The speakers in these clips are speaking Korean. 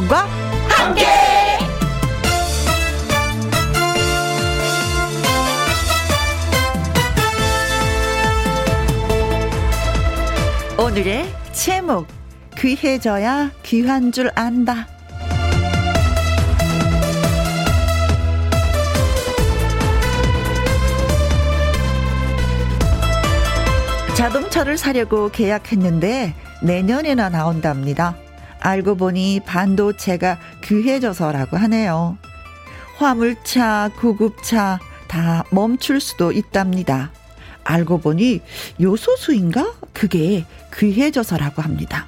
김혜영과 함께. 오늘의 제목 귀해져야 귀한 줄 안다. 자동차를 사려고 계약했는데 내년에나 나온답니다. 알고 보니 반도체가 귀해져서라고 하네요. 화물차, 구급차 다 멈출 수도 있답니다. 알고 보니 요소수인가? 그게 귀해져서라고 합니다.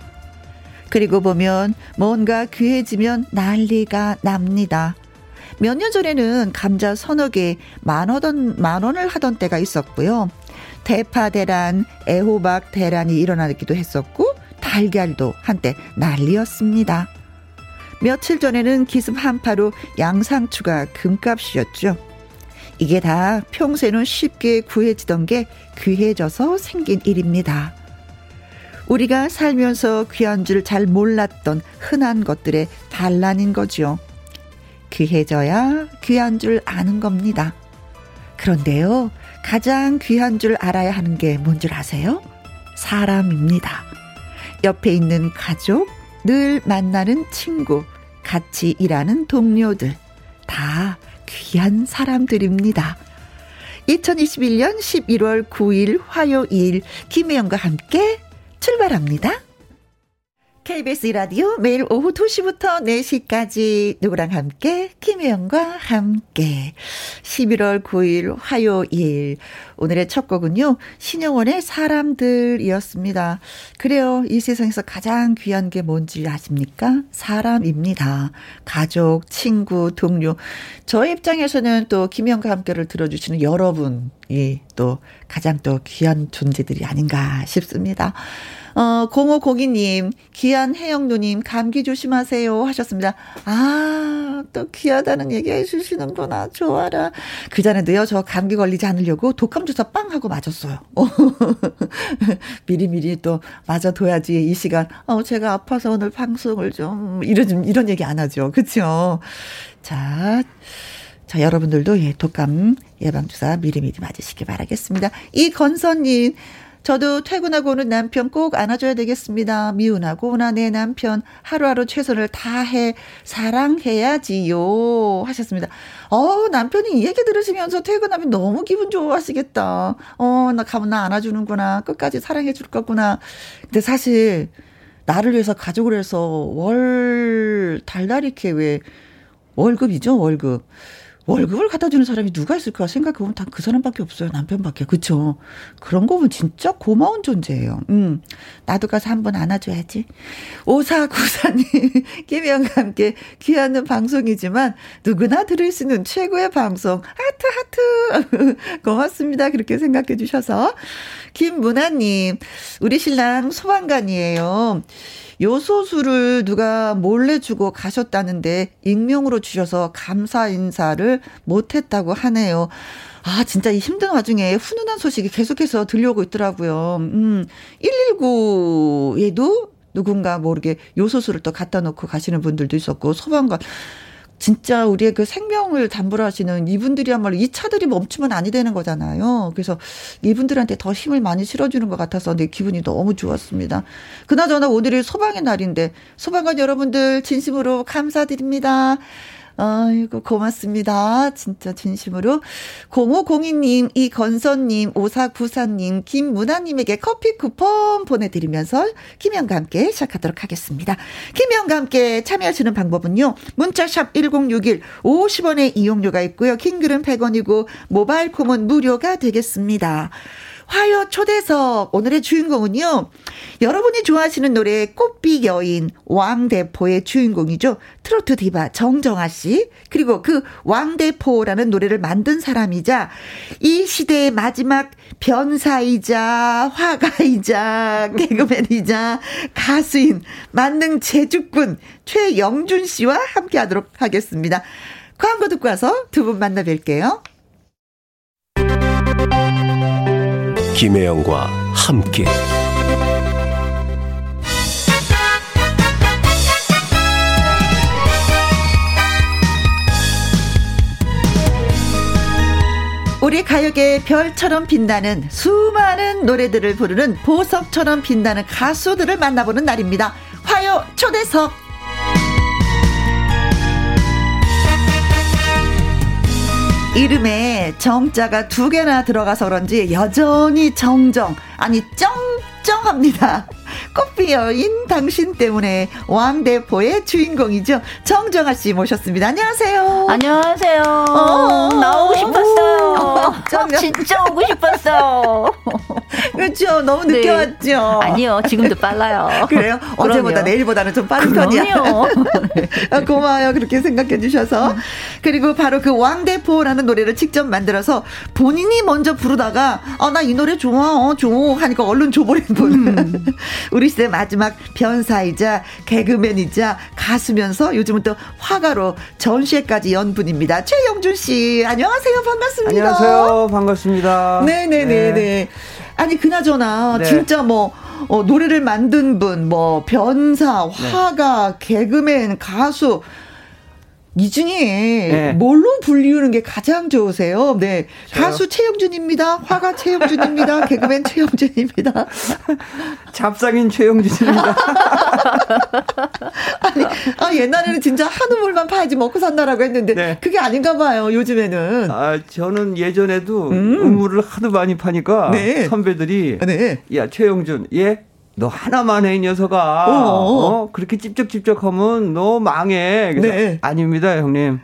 그리고 보면 뭔가 귀해지면 난리가 납니다. 몇 년 전에는 감자 서너 개 만 원던 만 원을 하던 때가 있었고요. 대파 대란, 애호박 대란이 일어나기도 했었고 달걀도 한때 난리였습니다. 며칠 전에는 기습 한파로 양상추가 금값이었죠. 이게 다 평소에는 쉽게 구해지던 게 귀해져서 생긴 일입니다. 우리가 살면서 귀한 줄 잘 몰랐던 흔한 것들의 반란인 거죠. 귀해져야 귀한 줄 아는 겁니다. 그런데요, 가장 귀한 줄 알아야 하는 게 뭔 줄 아세요? 사람입니다. 옆에 있는 가족, 늘 만나는 친구, 같이 일하는 동료들, 다 귀한 사람들입니다. 2021년 11월 9일 화요일 김혜영과 함께 출발합니다. KBS 라디오 매일 오후 2시부터 4시까지 누구랑 함께 김혜영과 함께 11월 9일 화요일 오늘의 첫 곡은요. 신영원의 사람들이었습니다. 그래요. 이 세상에서 가장 귀한 게 뭔지 아십니까? 사람입니다. 가족, 친구, 동료. 저 입장에서는 또 김혜영과 함께를 들어주시는 여러분이 또 가장 또 귀한 존재들이 아닌가 싶습니다. 어, 0502님, 귀한 혜영누님, 감기 조심하세요 하셨습니다. 아, 또 귀하다는 얘기 해주시는구나. 좋아라. 그 전에도요, 저 감기 걸리지 않으려고 독감 주사 빵 하고 맞았어요. 미리미리 또 맞아둬야지 이 시간. 어, 제가 아파서 오늘 방송을 좀, 이런, 이런 얘기 안 하죠. 그쵸? 자. 자, 여러분들도 예, 독감 예방주사 미리미리 맞으시기 바라겠습니다. 이건선님, 저도 퇴근하고 오는 남편 꼭 안아줘야 되겠습니다. 미운하고 나내 남편 하루하루 최선을 다해 사랑해야지요 하셨습니다. 어 남편이 이 얘기 들으시면서 퇴근하면 너무 기분 좋아하시겠다. 어나 가면 나 안아주는구나. 끝까지 사랑해 줄 거구나. 근데 사실 나를 위해서 가족을 해서 월 달달 이렇게 왜 월급이죠 월급. 월급을 갖다 주는 사람이 누가 있을까 생각해 보면 다 그 사람밖에 없어요. 남편밖에. 그쵸? 그런 거 보면 진짜 고마운 존재예요. 음. 나도 가서 한번 안아줘야지. 오사구사님, 김영과 함께 귀하는 방송이지만 누구나 들을 수 있는 최고의 방송. 하트, 하트. 고맙습니다. 그렇게 생각해 주셔서. 김문아님, 우리 신랑 소방관이에요. 요소수를 누가 몰래 주고 가셨다는데 익명으로 주셔서 감사 인사를 못했다고 하네요. 아, 진짜 이 힘든 와중에 훈훈한 소식이 계속해서 들려오고 있더라고요. 음, 119에도 누군가 모르게 요소수를 또 갖다 놓고 가시는 분들도 있었고, 소방관. 진짜 우리의 그 생명을 담보로 하시는 이분들이야말로 이 차들이 멈추면 아니 되는 거잖아요. 그래서 이분들한테 더 힘을 많이 실어주는 것 같아서 내 기분이 너무 좋았습니다. 그나저나 오늘이 소방의 날인데 소방관 여러분들 진심으로 감사드립니다. 아이고, 고맙습니다. 진짜 진심으로. 0502님, 이건선님, 5494님, 김문아님에게 커피 쿠폰 보내드리면서 김영과 함께 시작하도록 하겠습니다. 김영과 함께 참여하시는 방법은요. 문자샵 1061, 50원의 이용료가 있고요. 킹글은 100원이고, 모바일 콩은 무료가 되겠습니다. 화요 초대석 오늘의 주인공은요. 여러분이 좋아하시는 노래 꽃비 여인 왕대포의 주인공이죠. 트로트 디바 정정아 씨. 그리고 그 왕대포라는 노래를 만든 사람이자 이 시대의 마지막 변사이자 화가이자 개그맨이자 가수인 만능 제주꾼 최영준 씨와 함께 하도록 하겠습니다. 광고 듣고 와서 두 분 만나 뵐게요. 김혜영과 함께 우리 가요계의 별처럼 빛나는 수많은 노래들을 부르는 보석처럼 빛나는 가수들을 만나보는 날입니다. 화요 초대석 이름에 정자가 두 개나 들어가서 그런지 여전히 정정, 아니 쩡 쩡합니다. 꽃피어인 당신 때문에 왕대포의 주인공이죠. 정정아 씨 모셨습니다. 안녕하세요. 안녕하세요. 어, 나오고 싶었어요. 어, 진짜 오고 싶었어요. 그렇죠. 너무 늦게 네. 왔죠. 아니요. 지금도 빨라요. 그래요? 어제보다 내일보다는 좀 빠른 편이야. 아, 고마워요. 그렇게 생각해 주셔서. 그리고 바로 그 왕대포라는 노래를 직접 만들어서 본인이 먼저 부르다가 아, 나 이 노래 좋아. 어, 좋아. 하니까 얼른 줘버린 분. 음. 우리 시대 마지막 변사이자 개그맨이자 가수면서 요즘은 또 화가로 전시회까지 연 분입니다. 최영준 씨, 안녕하세요. 반갑습니다. 안녕하세요. 반갑습니다. 네네네네. 네. 네. 아니, 그나저나, 네. 진짜 뭐, 어, 노래를 만든 분, 뭐, 변사, 화가, 네. 개그맨, 가수, 이 중에 네. 뭘로 불리우는 게 가장 좋으세요? 네. 저요? 가수 최영준입니다. 화가 최영준입니다. 개그맨 최영준입니다. 잡상인 최영준입니다. 아니, 아, 옛날에는 진짜 한우물만 파야지 먹고 산다라고 했는데 네. 그게 아닌가 봐요. 요즘에는. 아, 저는 예전에도 음. 우물을 하도 많이 파니까 네. 선배들이 네. 야, 최영준. 예? 너 하나만 해, 이 녀석아. 어, 어, 그렇게 찝쩍찝쩍하면 너 망해. 네. 아닙니다, 형님.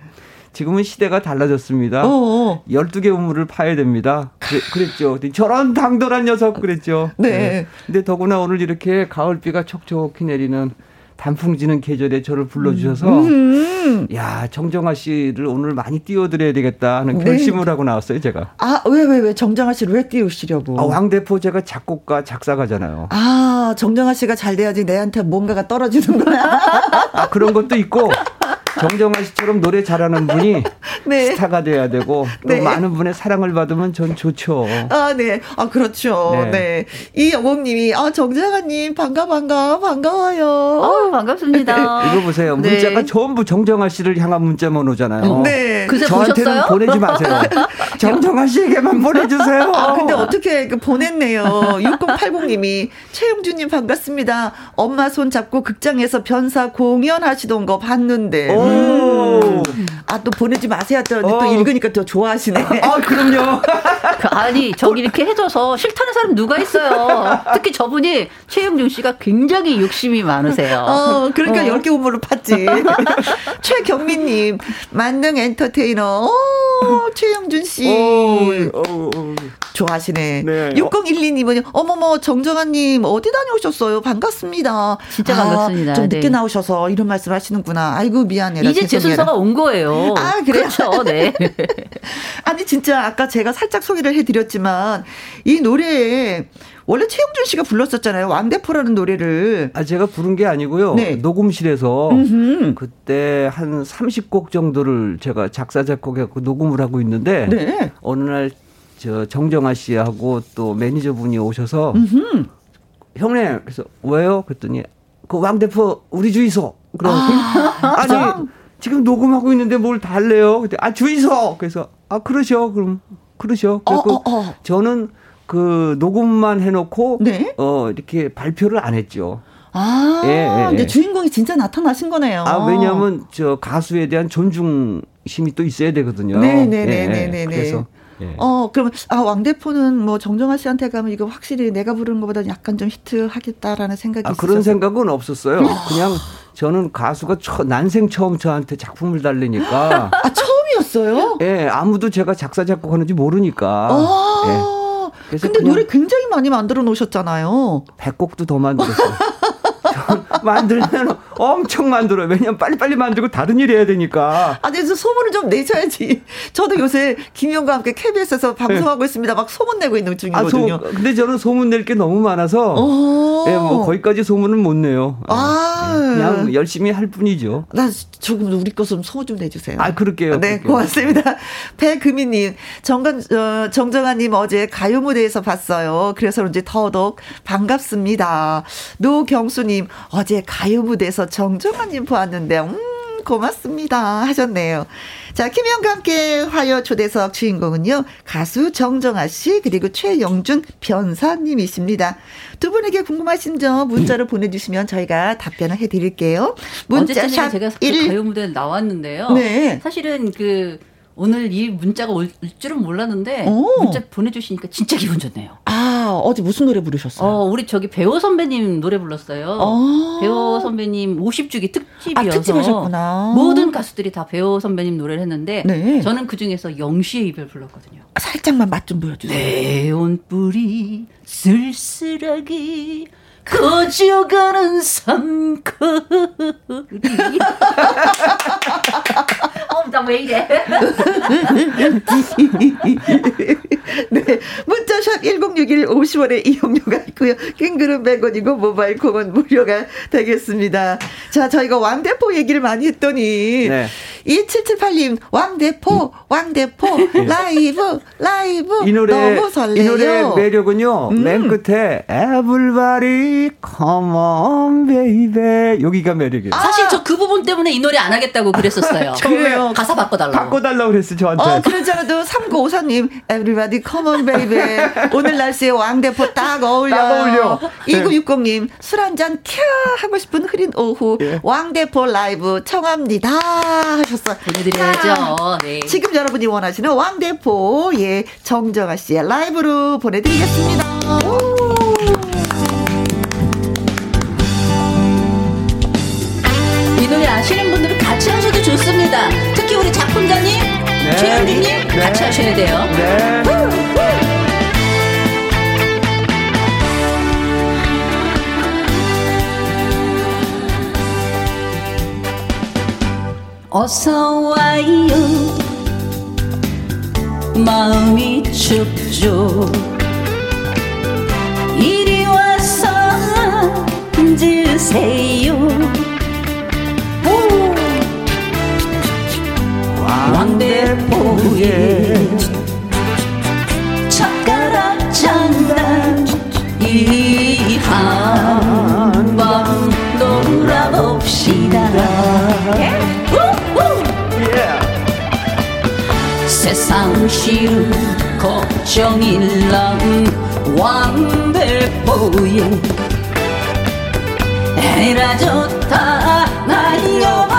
지금은 시대가 달라졌습니다. 어어. 12개 우물을 파야 됩니다. 그래, 랬죠 저런 당돌한 녀석 그랬죠. 네. 네. 근데 더구나 오늘 이렇게 가을비가 촉촉히 내리는 단풍지는 계절에 저를 불러주셔서 음. 야 정정아 씨를 오늘 많이 띄워드려야 되겠다 하는 네. 결심을 네. 하고 나왔어요 제가. 아왜 왜 왜 정정아 씨를 왜 띄우시려고? 아, 왕 대포 제가 작곡가 작사가잖아요. 아 정정아 씨가 잘 돼야지 내한테 뭔가가 떨어지는구나. 아 그런 것도 있고 정정아 씨처럼 노래 잘하는 분이 네. 스타가 돼야 되고 또 네. 많은 분의 사랑을 받으면 전 좋죠. 아, 네. 아, 그렇죠. 네. 네. 이 여공님이 아, 정정아님 반가 반가 반가워요. 어, 반갑습니다. 이거 보세요. 네. 문자가 전부 정정아 씨를 향한 문자만 오잖아요. 네. 그새 저한테는 보셨어요? 보내지 마세요. 정정아 씨에게만 보내주세요. 아, 근데 어떻게 그 보냈네요. 6080님이 최용준님 반갑습니다. 엄마 손 잡고 극장에서 변사 공연하시던 거 봤는데. 오. 음. 아, 또 보내지 마세요. 또, 어. 또 읽으니까 더 좋아하시네. 아, 그럼요. 그, 아니, 저기 이렇게 해줘서 싫다는 사람 누가 있어요. 특히 저분이 최영준 씨가 굉장히 욕심이 많으세요. 어, 그러니까 어. 10개 우물을 팠지. 최경민님, 만능 엔터테이너. 오, 최영준 씨. 오, 오, 오. 좋아하시네. 네. 6012님은, 어머머, 정정아님, 어디 다녀오셨어요? 반갑습니다. 진짜 반갑습니다. 아, 좀 늦게 네. 나오셔서 이런 말씀 하시는구나. 아이고, 미안 해. 이제 제 순서가 온 거예요. 아, 그래요? 그렇죠. 네. 아니, 진짜 아까 제가 살짝 소개를 해드렸지만, 이 노래에 원래 최영준 씨가 불렀었잖아요. 왕대포라는 노래를. 아, 제가 부른 게 아니고요. 네. 녹음실에서 음흠. 그때 한 30곡 정도를 제가 작사, 작곡해갖고 녹음을 하고 있는데, 네. 어느 날 저 정정아 씨하고 또 매니저분이 오셔서, 음흠. 형님, 그래서 왜요? 그랬더니, 그 왕대포 우리 주의소. 그럼 아, 아니 지금 녹음하고 있는데 뭘 달래요? 그때 아 주의소. 그래서 아 그러셔. 그럼 그러셔. 그래서 어, 어, 어. 저는 그 녹음만 해놓고 네? 어 이렇게 발표를 안 했죠. 아, 예, 예, 근데 예. 주인공이 진짜 나타나신 거네요. 아, 왜냐하면 저 가수에 대한 존중심이 또 있어야 되거든요. 네 네 네 네네. 예, 예. 그래서 예. 어, 그러면, 아, 왕대포는 뭐 정정아 씨한테 가면 이거 확실히 내가 부르는 것보다 약간 좀 히트하겠다라는 생각이 아, 있어서. 그런 생각은 없었어요. 그냥 저는 가수가 처, 난생 처음 저한테 작품을 달래니까. 아, 처음이었어요? 예, 아무도 제가 작사, 작곡하는지 모르니까. 아. 예. 근데 노래 굉장히 많이 만들어 놓으셨잖아요. 100곡도 더 만들었어요. 만들면 엄청 만들어요. 왜냐면 빨리빨리 만들고 다른 일 해야 되니까. 아, 그래서 소문을 좀 내셔야지. 저도 요새 김영과 함께 KBS에서 방송하고 네. 있습니다. 막 소문 내고 있는 중이거든요. 아, 소, 근데 저는 소문 낼 게 너무 많아서 예, 뭐 거기까지 소문은 못 내요. 아. 예, 그냥 열심히 할 뿐이죠. 나 조금 우리 것 좀 소문 좀 내주세요. 아, 그럴게요. 네, 그럴게요. 고맙습니다. 배금희님, 정관, 어, 정정아님 어제 가요 무대에서 봤어요. 그래서 그런지 더더욱 반갑습니다. 노경수님, 어제 가요 무대에서 정정아님 보았는데, 음, 고맙습니다. 하셨네요. 자, 김영과 함께 화요 초대석 주인공은요, 가수 정정아 씨, 그리고 최영준 변사님이십니다. 두 분에게 궁금하신 점 문자로 음. 보내주시면 저희가 답변을 해드릴게요. 문자샵 제가 1... 가요 무대에 나왔는데요. 네. 사실은 그, 오늘 이 문자가 올 줄은 몰랐는데 오. 문자 보내주시니까 진짜 기분 좋네요. 아 어제 무슨 노래 부르셨어요? 어 우리 저기 배우 선배님 노래 불렀어요. 아. 배우 선배님 50주기 특집이어서 아, 특집하셨구나. 모든 가수들이 다 배우 선배님 노래를 했는데 네. 저는 그 중에서 영시의 이별 불렀거든요. 아, 살짝만 맛 좀 보여주세요. 내온 뿌리 쓸쓸하게 거지어가는 삼거리. 어, 나왜 이래? 네. 문자샵 1061 50원의 이용료가 있고요. 킹그룹 100원이고 모바일 콩은 무료가 되겠습니다. 자, 저희가 왕대포 얘기를 많이 했더니 네. 2778님 왕대포 왕대포 네. 라이브 라이브 이 노래 너무 설레요. 이 노래 매력은요. 음. 맨 끝에 Everybody come on baby 여기가 매력이에요. 아. 사실 저 그 부분 때문에 이 노래 안 하겠다고 그랬었어요. 그래요. 가사 바꿔달라고. 바꿔달라고 그랬어 저한테. 어, 그러잖아도 3954님 Everybody come on baby 오늘 날씨에 왕대포 딱 어울려. 딱 어울려. 2960님 술 한잔 캬 하고 싶은 흐린 오후 예. 왕대포 라이브 청합니다 하셨어. 보내드려야죠. 네. 지금 여러분이 원하시는 왕대포 예 정정아 씨의 라이브로 보내드리겠습니다. 이 하셔야 돼요. 네. 어서 와요 마음이 춥죠 왕대포에 젓가락 장난 이 한밤 놀아봅시다. 세상 싫은 걱정일랑 왕대포에 에라 좋다 날려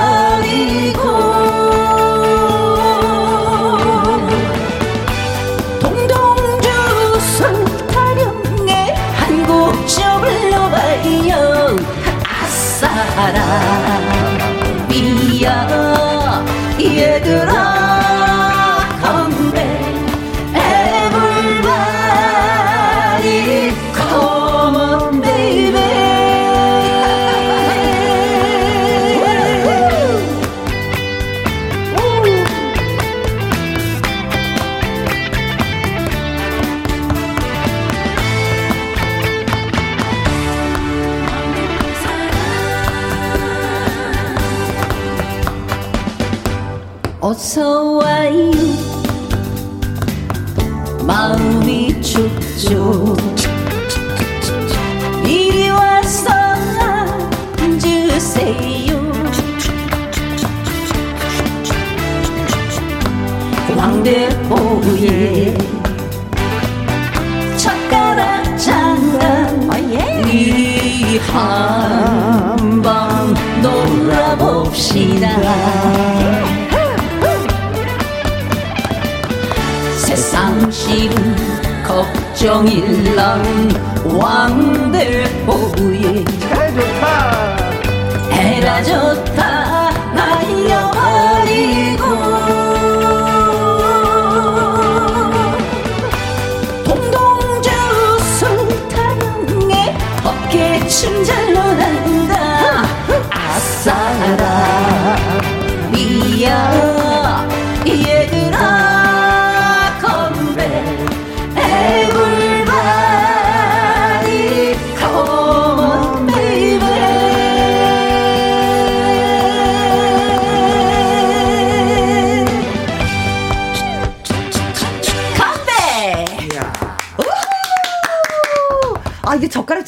한밤 놀아봅시다 세상실은 걱정일랑 왕대포에 해 좋다 해라 좋다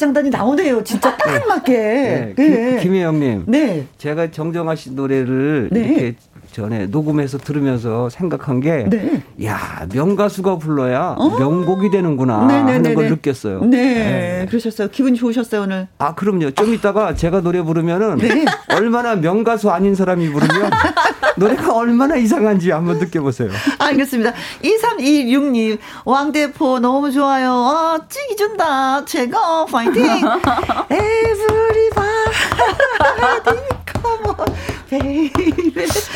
장단이 나오네요. 진짜 딱 네. 맞게. 네. 네. 김혜영님. 네. 제가 정정아 씨 노래를 네. 이렇게 전에 녹음해서 들으면서 생각한 게, 네. 야 명가수가 불러야 어? 명곡이 되는구나 네네네네. 하는 걸 느꼈어요. 네. 네. 그러셨어요. 기분 좋으셨어요 오늘? 아 그럼요. 좀 이따가 제가 노래 부르면은 네. 얼마나 명가수 아닌 사람이 부르면 노래가 얼마나 이상한지 한번 느껴보세요. 알겠습니다. 2326님 왕대포 너무 좋아요. 아 직이 준다. 제가 파이팅. Everybody come on.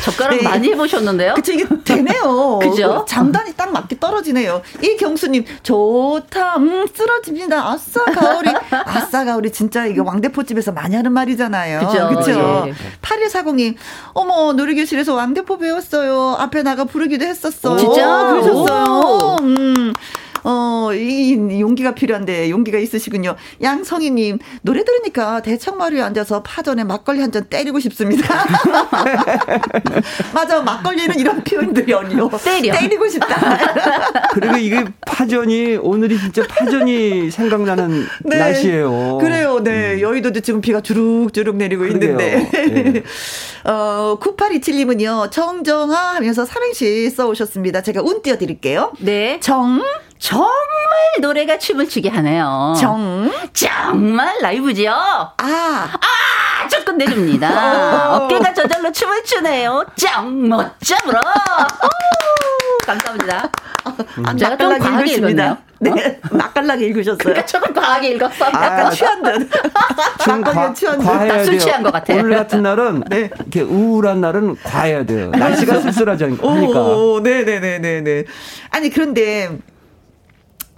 젓가락 네. 많이 해보셨는데요? 그쵸, 이게 되네요. 그죠? 장단이 딱 맞게 떨어지네요. 이경수님, 좋다, 음, 쓰러집니다. 아싸, 가오리. 아싸, 가오리. 진짜 이게 왕대포집에서 많이 하는 말이잖아요. 그죠? 그쵸? 예. 8140님, 어머, 놀이교실에서 왕대포 배웠어요. 앞에 나가 부르기도 했었어요. 진짜? 그러셨어요. 음. 어, 이 용기가 필요한데 용기가 있으시군요. 양성희님 노래 들으니까 대청마루에 앉아서 파전에 막걸리 한 잔 때리고 싶습니다. 맞아, 막걸리는 이런 표현들이 어려. 때려. 때리고 싶다. 그리고 이게 파전이 오늘이 진짜 파전이 생각나는 네. 날씨예요. 그래요, 네. 음. 여의도도 지금 비가 주룩주룩 내리고 그러게요. 있는데. 네. 어, 9827님은요, 정정아 하면서 삼행시 써오셨습니다. 제가 운 띄워드릴게요. 네. 정, 정말 노래가 춤을 추게 하네요. 정 정말 라이브지요. 아, 아, 조 끝내줍니다. 어깨가 저절로 춤을 추네요. 짱 멋져브러. 감사합니다. 음. 제가 좀 과하게 읽었네요. 네, 어? 맛깔나게 읽으셨어요. 그러니까 조금 과하게 읽었어. 아, 약간 취한 듯. 막걸리 취한 듯. 술 취한 것 같아. 오늘 같은 날은 네. 이렇게 우울한 날은 과해야 돼요. 날씨가 씁쓸하니까. 오, 네네네네네. 네, 네, 네. 아니 그런데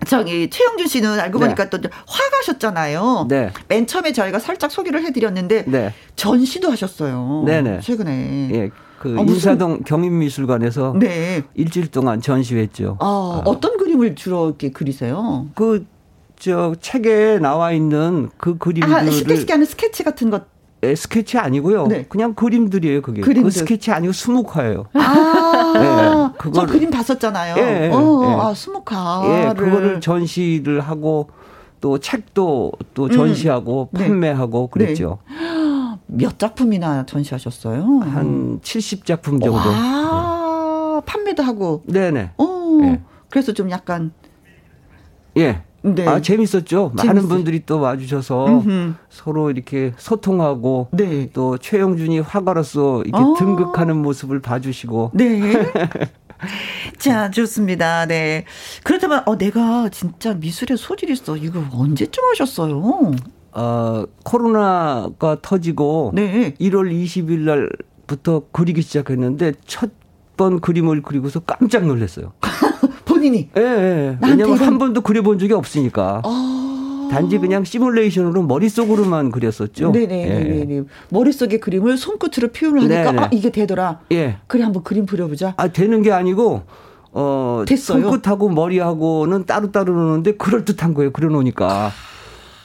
저기 최영준 씨는 알고 네. 보니까 또 화가셨잖아요. 네. 맨 처음에 저희가 살짝 소개를 해드렸는데 네. 전시도 하셨어요. 네네. 최근에. 예. 그 아, 인사동 경인미술관에서 네. 일주일 동안 전시했죠. 아, 아. 어떤 그림을 주로 이렇게 그리세요? 그 저 책에 나와 있는 그 그림들을 아, 쉽게 쉽게 하는 스케치 같은 것 에, 스케치 아니고요. 네. 그냥 그림들이에요, 그게. 그림들. 그 스케치 아니고 수묵화예요. 아, 네, 그걸 그림 봤었잖아요. 예, 어, 예. 아, 수묵화. 예, 그거를 전시를 하고 또 책도 또 음. 전시하고 음. 판매하고 네. 그랬죠. 네. 몇 작품이나 전시하셨어요? 한 70작품 정도. 와, 네. 판매도 하고. 네네. 어, 네. 그래서 좀 약간 예. 네. 아 재밌었죠. 재밌어. 많은 분들이 또 와주셔서 음흠. 서로 이렇게 소통하고 네. 또 최영준이 화가로서 이렇게 어. 등극하는 모습을 봐주시고. 네. 자, 좋습니다. 네. 그렇다면, 어, 내가 진짜 미술에 소질 있어. 이거 언제쯤 하셨어요? 어, 코로나가 터지고. 네. 1월 20일 날부터 그리기 시작했는데, 첫 번 그림을 그리고서 깜짝 놀랐어요. 본인이. 예, 예. 왜냐면 한 번도 그려본 적이 없으니까. 아. 단지 그냥 시뮬레이션으로 머릿속으로만 그렸었죠. 네네네. 예. 머릿속의 그림을 손끝으로 표현을 하니까 네네. 아, 이게 되더라. 예. 그래 한번 그림 그려보자. 아 되는 게 아니고 어 됐어요? 손끝하고 머리하고는 따로따로 노는데 그럴듯한 거예요. 그려놓으니까.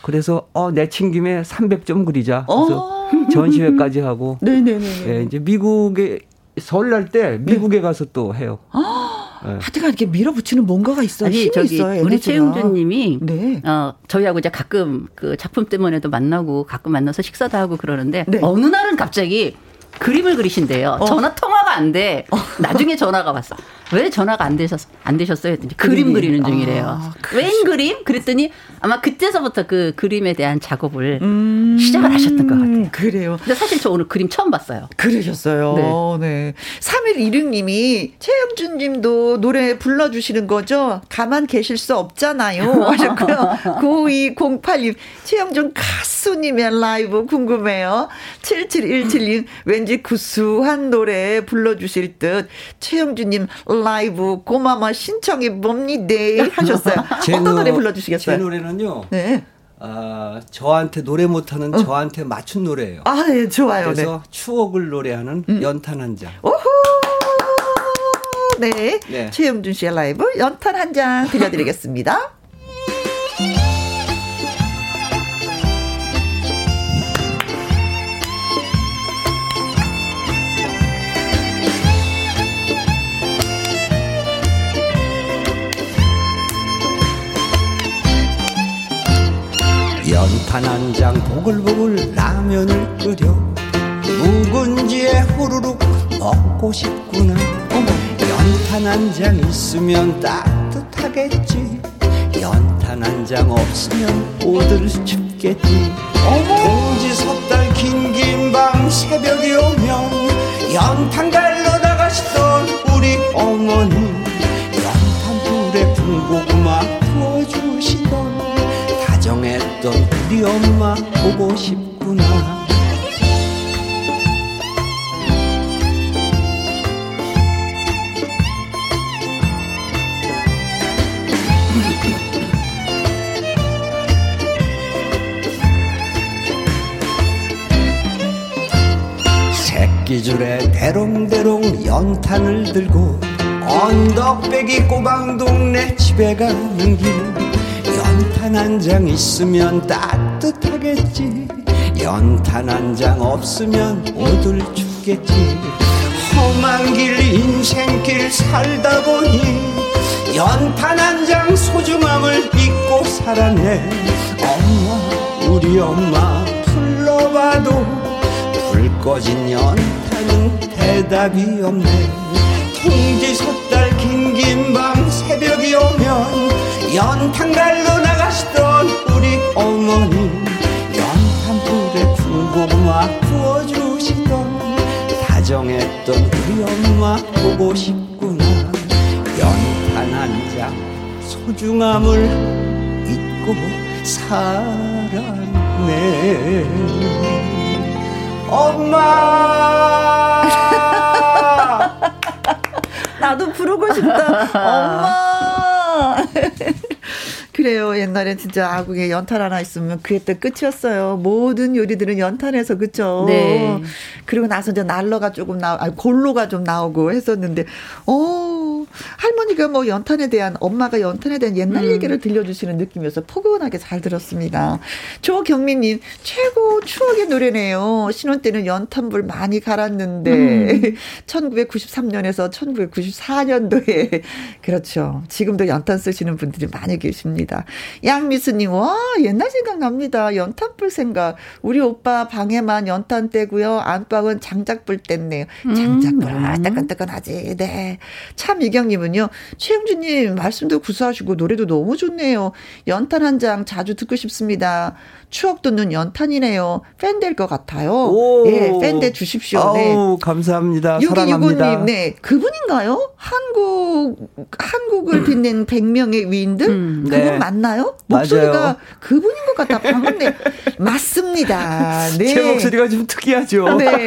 그래서 어 내친 김에 300점 그리자. 그래서 어. 전시회까지 하고. 네네네. 예, 이제 미국에 설날 때 미국에 네. 가서 또 해요. 아. 네. 하여튼 이렇게 밀어붙이는 뭔가가 있어요. 아니, 저기 있어요, 우리 최용준님이 네. 어, 저희하고 이제 가끔 그 작품 때문에도 만나고 가끔 만나서 식사도 하고 그러는데 네. 어느 날은 갑자기 그림을 그리신대요. 어. 전화 통화가 안 돼. 어. 나중에 전화가 왔어. 왜 전화가 안 되셨 안 되셨어요? 했더니 그림 그리는 중이래요. 아, 웬 그림? 그랬더니 아마 그때서부터 그 그림에 대한 작업을 음, 시작을 하셨던 것 같아요. 그래요. 근데 사실 저 오늘 그림 처음 봤어요. 그러셨어요. 네. 네. 3116님이 최영준 님도 노래 불러주시는 거죠? 가만 계실 수 없잖아요. 하셨고요. 9208님, 최영준 가수님의 라이브 궁금해요. 7717님, 왠지 구수한 노래 불러 주실 듯. 최영준님 라이브 고마마 신청해 봅니다 하셨어요. 어떤 노래 불러주시겠어요? 제 노래는요. 네. 아, 저한테 노래 못하는 어. 저한테 맞춘 노래예요. 아, 예, 좋아요. 그래서 네. 추억을 노래하는 음. 연탄 한 장. 오호! 네. 네. 최영준 씨의 라이브 연탄 한 장 들려드리겠습니다. 연탄 한장 보글보글 라면을 끓여 묵은지에 후루룩 먹고 싶구나. 연탄 한 장 있으면 따뜻하겠지. 연탄 한 장 없으면 오들 춥겠지. 동지 섣달 긴 긴 밤 새벽이 오면 연탄 갈러 나가시던 우리 어머니 연탄 불에 군고구마 구워주시던 다정 했던 우리 엄마 보고 싶구나. 새끼줄에 대롱대롱 연탄을 들고 언덕배기 꼬방 동네 집에 가는 길 한 장 있으면 따뜻하겠지. 연탄 한 장 없으면 오들 죽겠지. 험한 길 인생길 살다 보니 연탄 한 장 소중함을 잊고 살았네. 엄마 우리 엄마 불러봐도 불 꺼진 연탄은 대답이 없네. 통지 섣달 긴긴 밤 새벽이 오면 연탄 갈러 나가시던 우리 어머니 연탄 불에 군고구마 구워주시던 다정했던 우리 엄마 보고 싶구나. 연탄 한 장 소중함을 잊고 살았네. 엄마 나도 부르고 싶다 엄마 그래요. 옛날엔 진짜 아궁에 연탄 하나 있으면 그게 또 끝이었어요. 모든 요리들은 연탄에서 그쵸. 네. 그리고 나서 이제 난로가 조금 나, 아니 골로가 좀 나오고 했었는데, 어 할머니가 뭐 연탄에 대한 엄마가 연탄에 대한 옛날 음. 얘기를 들려주시는 느낌이어서 포근하게 잘 들었습니다. 조경민님 최고 추억의 노래네요. 신혼 때는 연탄불 많이 갈았는데 음. 1993년에서 1994년도에 그렇죠. 지금도 연탄 쓰시는 분들이 많이 계십니다. 양미수님 와 옛날 생각납니다. 연탄불 생각. 우리 오빠 방에만 연탄 떼고요. 안방은 장작불 뗐네요. 장작불 음. 따끈따끈하지. 네. 참 이경 님은요. 최영주님 말씀도 구수하시고 노래도 너무 좋네요. 연탄 한 장 자주 듣고 싶습니다. 추억 돋는 연탄이네요. 팬 될 것 같아요. 오. 예, 팬 돼 주십시오. 네. 아우, 감사합니다. 사랑합니다. 님 네. 그분인가요? 한국, 한국을 빛낸 100명의 위인들? 음, 그분 네. 맞나요? 목소리가 맞아요. 그분인 것 같아. 방금 네. 맞습니다. 네. 제 목소리가 좀 특이하죠. 네.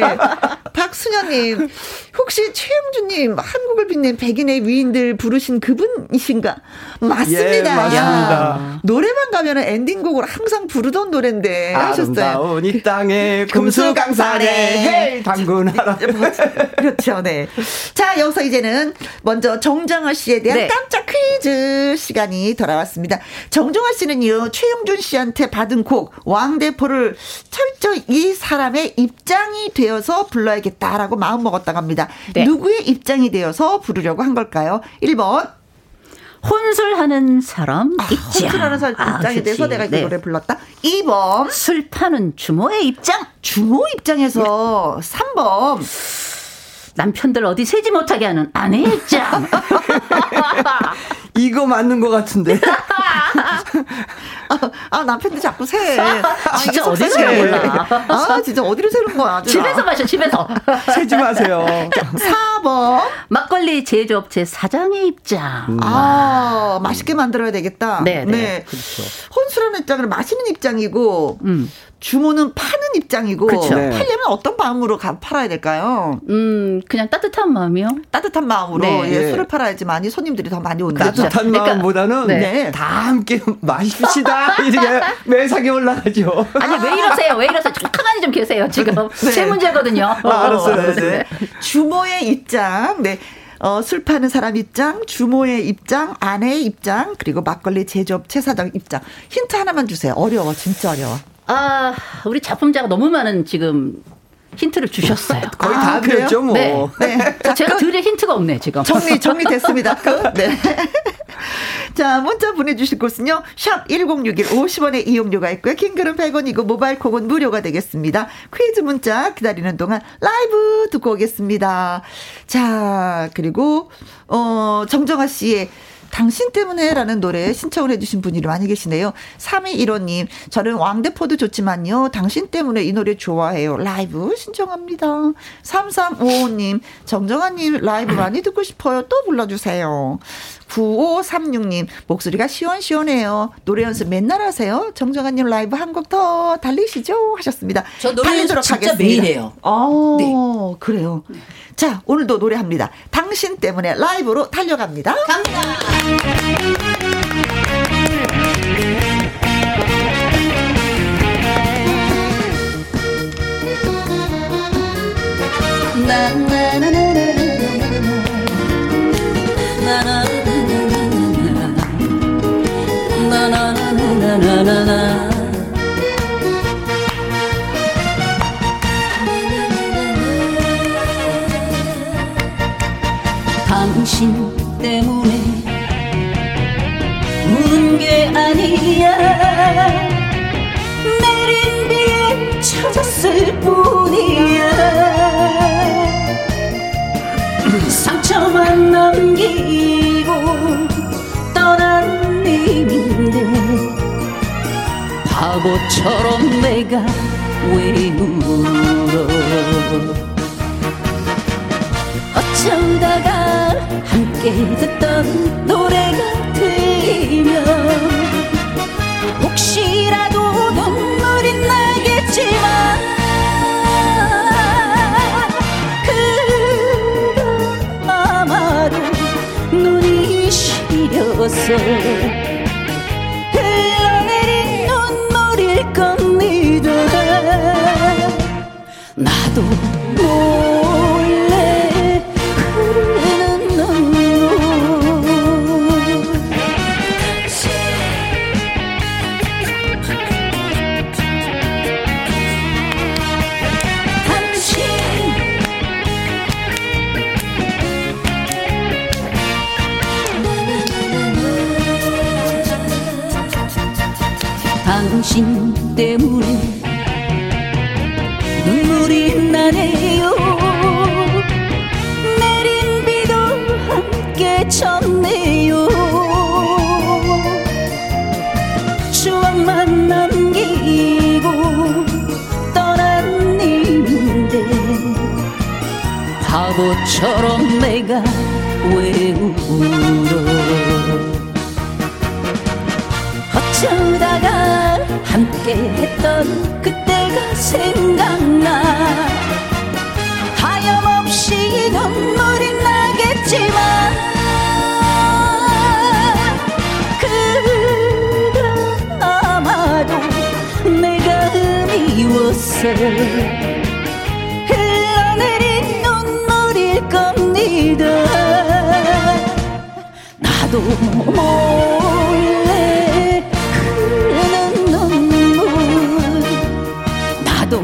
박순현님, 혹시 최영주님, 한국을 빛낸 백인의 위인들 부르신 그분이신가? 맞습니다. 예, 맞습니다. 노래방 가면 엔딩곡으로 항상 부르던 노래 인데 하셨어요. 이 땅에 금수강산에 당근하라. 그렇죠, 네. 자, 여기서 이제는 먼저 정정화 씨에 대한 네. 깜짝 퀴즈 시간이 돌아왔습니다. 정정화 씨는요, 최영준 씨한테 받은 곡 왕대포를 철저히 이 사람의 입장이 되어서 불러야겠다라고 마음먹었다고 합니다. 네. 누구의 입장이 되어서 부르려고 한 걸까요? 1번 혼술하는 사람 아, 입장. 혼술하는 사람 아, 입장이 아, 내가 이 네. 노래 불렀다. 2번. 술 파는 주모의 입장. 주모 입장에서 네. 3번. 남편들 어디 세지 못하게 하는 아내 입장. 이거 맞는 것 같은데. 아, 아, 남편들 자꾸 세. 아, 진짜 어디로 세는 몰라. 아, 진짜 어디로 세는 거야. 집에서 마셔, 집에서. 세지 마세요. 4번. 막걸리 제조업체 사장의 입장. 음. 아, 맛있게 만들어야 되겠다. 네, 네. 네. 그렇죠. 혼술하는 입장은 마시는 입장이고, 음. 주모는 파는 입장이고 그렇죠. 네. 팔려면 어떤 마음으로 가, 팔아야 될까요? 음 그냥 따뜻한 마음이요. 따뜻한 마음으로 네. 예, 네. 술을 팔아야지만이 손님들이 더 많이 온다. 따뜻한 그러니까, 마음보다는 네. 다 함께 마십시다 이렇게 매상에 올라가죠. 아니 왜 이러세요? 왜 이러세요? 가만히 좀 계세요 지금 네. 제 문제거든요. 아, 알았어요. 네. 주모의 입장, 네. 어, 술 파는 사람 입장, 주모의 입장, 아내의 입장, 그리고 막걸리 제조업 최사장 입장. 힌트 하나만 주세요. 어려워, 진짜 어려워. 아, 우리 작품자가 너무 많은 지금 힌트를 주셨어요. 거의 아, 다 그랬죠, 뭐. 네. 네. 제가 드릴 힌트가 없네, 지금. 정리, 정리됐습니다. 그, 네. 자, 문자 보내주실 곳은요. 샵 1061 50원의 이용료가 있고요. 킹글은 100원이고 모바일 콕은 무료가 되겠습니다. 퀴즈 문자 기다리는 동안 라이브 듣고 오겠습니다. 자, 그리고 어 정정아 씨의 당신 때문에라는 노래 신청을 해주신 분이 많이 계시네요. 3215님, 저는 왕대포도 좋지만요. 당신 때문에 이 노래 좋아해요. 라이브 신청합니다. 3355님, 정정아님 라이브 많이 듣고 싶어요. 또 불러주세요. 9536님, 목소리가 시원시원해요. 노래 연습 맨날 하세요. 정정아님 라이브 한 곡 더 달리시죠? 하셨습니다. 저 노래 연습 진짜 하겠습니다. 매일 해요. 아, 네. 그래요. 네. 자, 오늘도 노래합니다. 당신 때문에 라이브로 달려갑니다. 갑니다. 나나나나 나나나나. 당신 때문에 우는 게 아니야. 내린 비에 젖었을 뿐이야. 상처만 남기고 떠난 님인데 바보처럼 내가 왜 울어 어쩌다가 함께 듣던 노래가 들리면 혹시라도 눈물이 나겠지만 그건 아마도 눈이 시려서 todo 바보처럼 내가 왜 울어 어쩌다가 함께 했던 그때가 생각나. 하염없이 눈물이 나겠지만 그건 아마도 내가 미웠어 나도 몰래 나도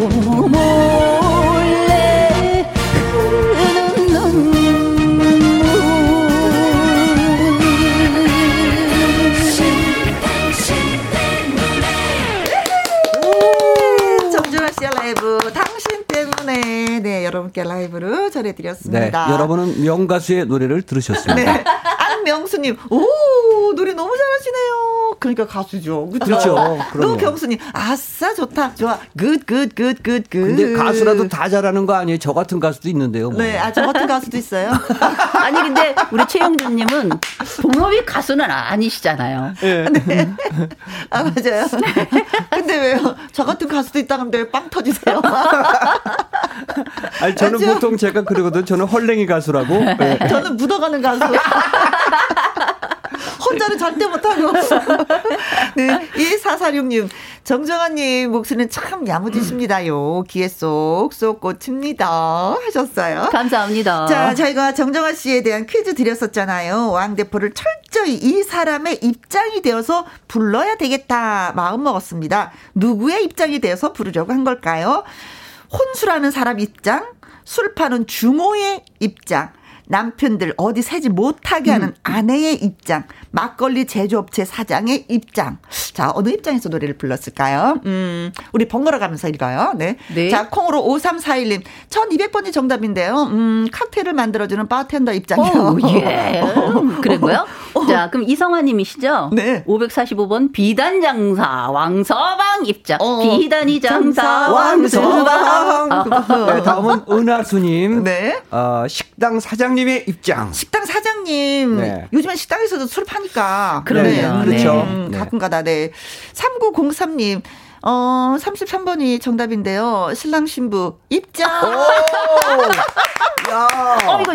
몰래 흐르는 눈물 정준하 씨의 라이브 당신 때문에 네 여러분께 라이브로 전해드렸습니다. 네, 여러분은 명가수의 노래를 들으셨습니다. 네. 안명수님 오 노래 너무 잘하시네요. 그러니까 가수죠. 그렇죠. 그렇죠. 경수님, 아싸 좋다, 좋아, good, good, good, good, good. 근데 가수라도 다 잘하는 거 아니에요? 저 같은 가수도 있는데요. 뭐. 네, 아, 저 같은 가수도 있어요. 아니 근데 우리 최영준님은 본업이 가수는 아니시잖아요. 네. 네. 아 맞아요. 근데 왜요? 저 같은 가수도 있다 그러면 왜 빵 터지세요? 아니 저는 맞죠? 보통 제가 그러거든. 저는 헐랭이 가수라고. 네. 저는 묻어가는 가수. 혼자는 절대 못하고. 네. 2446님, 정정아님 목소리는 참 야무지십니다요. 귀에 쏙쏙 꽂힙니다. 하셨어요. 감사합니다. 자, 저희가 정정아 씨에 대한 퀴즈 드렸었잖아요. 왕대포를 철저히 이 사람의 입장이 되어서 불러야 되겠다 마음 먹었습니다. 누구의 입장이 되어서 부르려고 한 걸까요? 혼수라는 사람 입장, 술 파는 주모의 입장, 남편들 어디 새지 못하게 하는 음. 아내의 입장, 막걸리 제조업체 사장의 입장. 자, 어느 입장에서 노래를 불렀을까요? 음, 우리 번갈아 가면서 읽어요. 네. 네. 자, 콩으로 5341님. 1200번이 정답인데요. 음, 칵테일을 만들어주는 바텐더 입장이요. 오, 예. 그랬고요. 어. 자, 그럼 이성화 님이시죠? 네. 545번 비단 장사 왕서방 입장. 어. 비단이 장사 왕서방. 네, 다음은 은하수님. 네. 어, 식당 사장님의 입장. 식당 사장님. 네. 요즘엔 식당에서도 술 파 니까. 그러네요. 네. 네. 그렇죠. 음, 가끔가다, 네. 3903님. 어, 33번이 정답인데요. 신랑 신부 입장. 야. 어, 이거.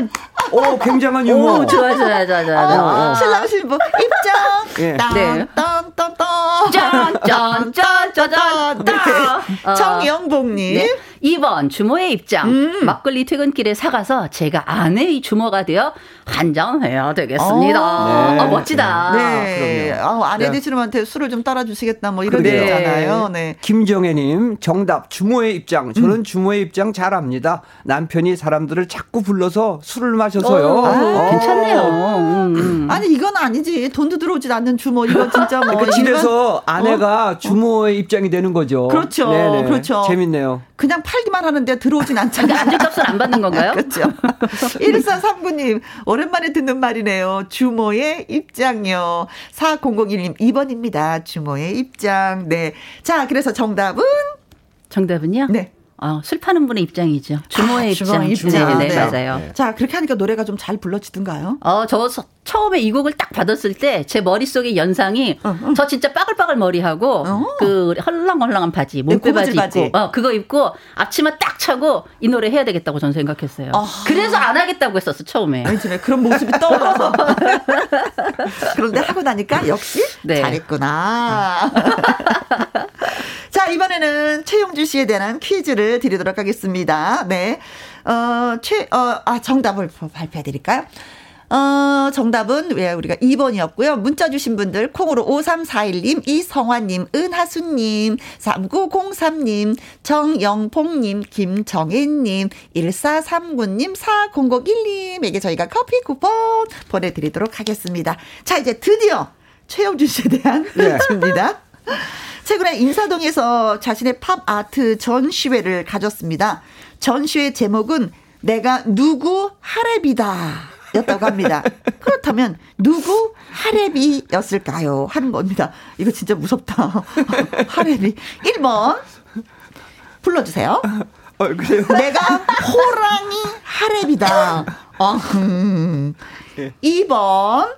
오, 굉장한 유머. 오, 좋아, 좋아, 좋아, 좋아. 어, 어. 신랑 신부 입장. 예. 네. 딴, 딴, 딴, 짠, 짠, 짠, 짠, 짠. 네. 정영복님. 네. 2번 주모의 입장. 음. 막걸리 퇴근길에 사가서 제가 아내의 주모가 되어 한 잔 해야 되겠습니다. 어, 네. 어, 멋지다. 네. 아, 아내 되시는한테 술을 좀 따라주시겠다 뭐 이런 얘기잖아요. 네. 김정혜님 정답 주모의 입장. 저는 음. 주모의 입장 잘합니다. 남편이 사람들을 자꾸 불러서 술을 마셔서요. 어, 아, 어. 괜찮네요. 음, 음. 아니 이건 아니지. 돈도 들어오지 않는 주모 이거 진짜 뭐. 그러니까 집에서 아내가 어? 주모의 입장이 되는 거죠. 그렇죠. 네네. 그렇죠. 재밌네요. 그냥 팔기만 하는데 들어오진 않잖아요. 안주값을 안 받는 건가요? 그렇죠. 1439님, 오랜만에 듣는 말이네요. 주모의 입장요. 4001님, 2번입니다. 주모의 입장. 네. 자, 그래서 정답은? 정답은요? 네. 어, 술 파는 분의 입장이죠. 주모의 아, 입장. 입장. 네, 네, 네, 맞아요. 네. 자, 그렇게 하니까 노래가 좀 잘 불러지던가요? 어, 저 처음에 이 곡을 딱 받았을 때 제 머릿속의 연상이 어, 어. 저 진짜 빠글빠글 머리하고 어. 그 헐렁헐렁한 바지, 몸빼 바지 입고 어, 그거 입고 앞치마 딱 차고 이 노래 해야 되겠다고 저는 생각했어요. 어. 그래서 안 하겠다고 했었어, 처음에. 아니, 그런 모습이 떠올라서. 그런데 하고 나니까 역시 네. 잘했구나. 자, 이번에는 최용주 씨에 대한 퀴즈를 드리도록 하겠습니다. 네. 어, 최, 어, 아, 정답을 발표해 드릴까요? 어, 정답은 왜 우리가 2번이었고요. 문자 주신 분들 콩으로 5341님, 이성화님, 은하수님, 3903님, 정영봉님, 김정혜님, 1439님, 4001님에게 저희가 커피 쿠폰 보내드리도록 하겠습니다. 자, 이제 드디어 최영준 씨에 대한 퀴즈입니다. 네. 최근에 인사동에서 자신의 팝 아트 전시회를 가졌습니다. 전시회 제목은 내가 누구 하랩이다. 였다고 합니다. 그렇다면 누구 하랩이였을까요? 하는 겁니다. 이거 진짜 무섭다. 하랩이. 1번 불러주세요. 어, 그래요? 내가 호랑이 하랩이다. 어, 음. 2번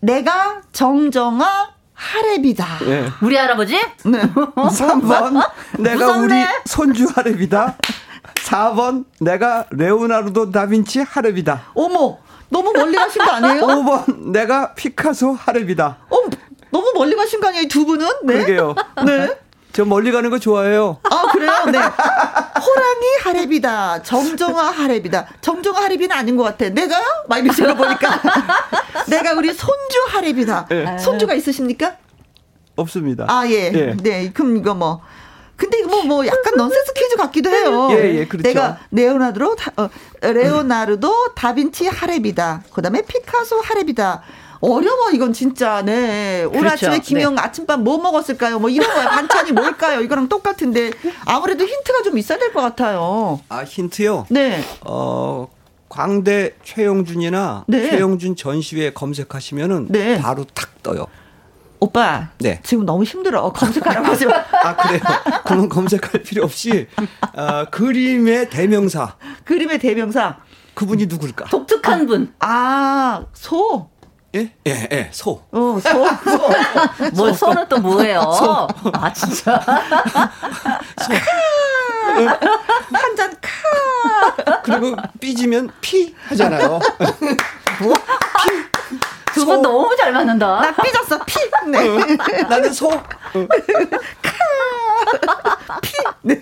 내가 정정아 하랩이다. 네. 우리 할아버지? 네. 3번 내가 무섭네. 우리 손주 하랩이다. 4번 내가 레오나르도 다빈치 하랩이다. 어머 너무 멀리 가신 거 아니에요? 5번 내가 피카소 하랩이다. 어 너무 멀리 가신 거 아니에요 두 분은? 네. 그러게요. 네. 저 멀리 가는 거 좋아해요. 아, 그래요? 네. 호랑이 하랩이다. 정정아 하랩이다. 정정아 하랩이는 아닌 것 같아. 내가요? 막 이러시는 거 보니까. 내가 우리 손주 하랩이다. 네. 손주가 있으십니까? 없습니다. 아, 예. 예. 네. 그럼 이거 뭐. 근데 이거 뭐, 뭐 약간 넌센스 퀴즈 같기도 해요. 예, 예, 그렇죠. 내가 레오나르도, 다, 어, 레오나르도 다빈치 하랩이다. 그 다음에 피카소 하랩이다. 어려워 이건 진짜 네 오늘 그렇죠. 아침에 김영 네. 아침밥 뭐 먹었을까요 뭐 이런 거야 반찬이 뭘까요 이거랑 똑같은데 아무래도 힌트가 좀 있어야 될 것 같아요 아 힌트요 네 어 광대 최영준이나 네. 최영준 전시회 검색하시면은 네. 바로 탁 떠요 오빠, 네. 지금 너무 힘들어. 검색하라고 하지 마. 아, 그래요? 그러면 검색할 필요 없이, 어, 그림의 대명사. 그림의 대명사. 그분이 누굴까? 독특한 분. 아, 소. 예? 예, 예, 소. 어, 소. 소. 뭐, 소는 또 뭐예요? 소. 아, 진짜. 소. 한잔 카. 그리고 삐지면 피 하잖아요. 뭐? 피. 두분 너무 잘 맞는다. 나 삐졌어, 피. 네. 어, 나는 소. 어. 피. 네.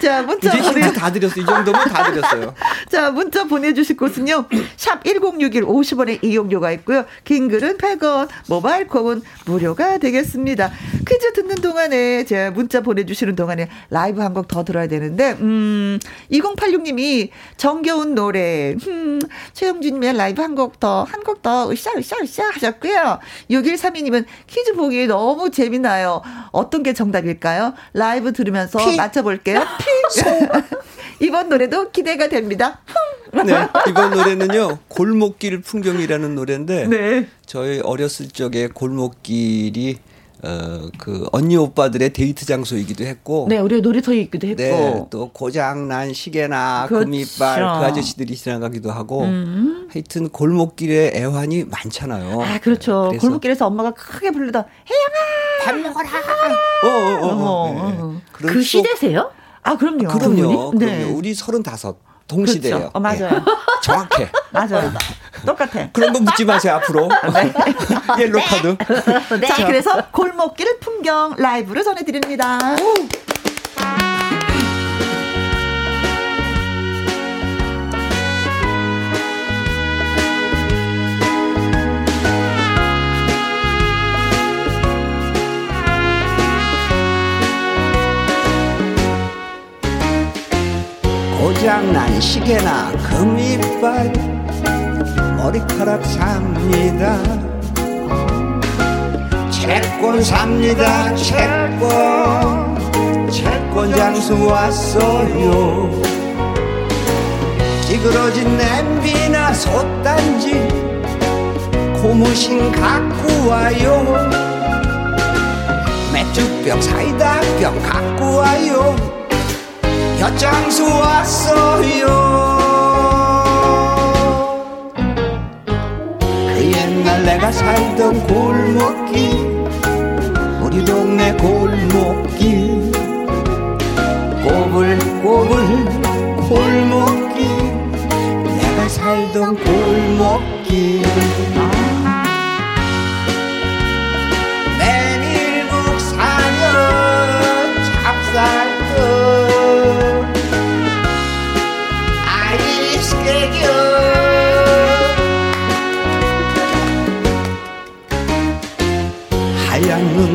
자, 문자 이제 보내... 다 드렸어. 이 정도면 다 드렸어요. 자, 문자 보내주실 곳은요. 샵 1061 50원의 이용료가 있고요. 긴 글은 100원, 모바일 콩은 무료가 되겠습니다. 퀴즈 듣는 동안에 제가 문자 보내주시는 동안에 라이브 한 곡 더 들어야 되는데, 음, 2086님이 정겨운 노래, 음, 최영준님의 라이브 한 곡 더, 한 곡 더, 으쌰, 으쌰, 으쌰 하셨고요. 6132님은 퀴즈 보기 너무 재미나요. 어떤 게 정답일까요? 라이브 들으면서 피. 맞춰볼게요. 피. 이번 노래도 기대가 됩니다. 네, 이번 노래는요 골목길 풍경이라는 노래인데 네. 저희 어렸을 적에 골목길이 어, 그, 언니 오빠들의 데이트 장소이기도 했고. 네, 우리 놀이터이기도 했고. 네, 또 고장난 시계나 그렇죠. 금이빨 그 아저씨들이 지나가기도 하고. 음. 하여튼 골목길에 애환이 많잖아요. 아, 그렇죠. 네, 골목길에서 엄마가 크게 부르다, 혜영아! 밥 먹어라! 어, 어, 어. 어, 어. 네. 그 시대세요? 아, 그럼요. 아, 그럼요. 네. 그럼요. 우리 서른다섯. 동시대예요. 그렇죠. 어, 맞아요. 네. 정확해. 맞아요. 똑같아. 그런 거 묻지 마세요 앞으로. 네. 옐로 카드. 네. 자, 그래서 골목길 풍경 라이브로 전해드립니다. 고 장난 시계나 금이빨 머리카락 삽니다. 채권 삽니다 채권. 채권 장수 왔어요. 찌그러진 냄비나 솥단지 고무신 갖고 와요. 맥주병 사이다병 갖고 와요 곁장수 왔어요. 그 옛날 내가 살던 골목길 우리 동네 골목길. 꼬불꼬불 골목길 내가 살던 골목길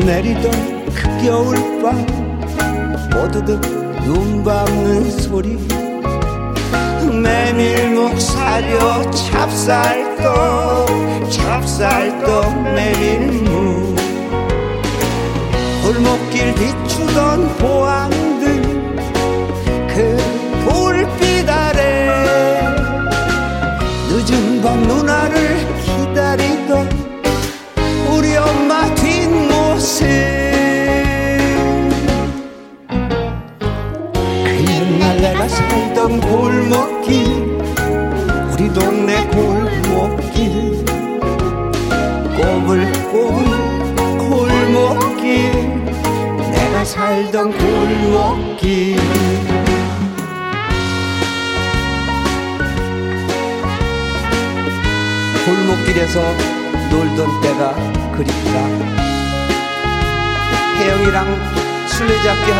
내리던 그 겨울밤 모두들 눈 밟는 소리. 메밀묵 사료 찹쌀떡 찹쌀떡 메밀묵 골목길 비추던 보안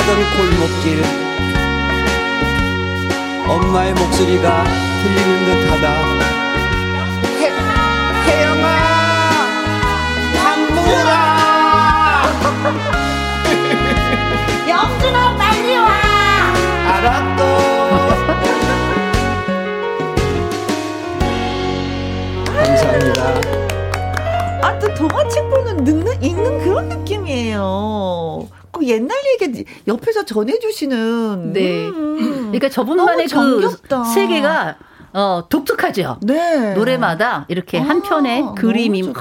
하던 골목길. 엄마의 목소리가 들리는 듯 하다. 옛날 얘기 옆에서 전해주시는. 네. 음, 그러니까 저분만의 그 세계가 어, 독특하죠. 네. 노래마다 이렇게 아, 한 편의 그림이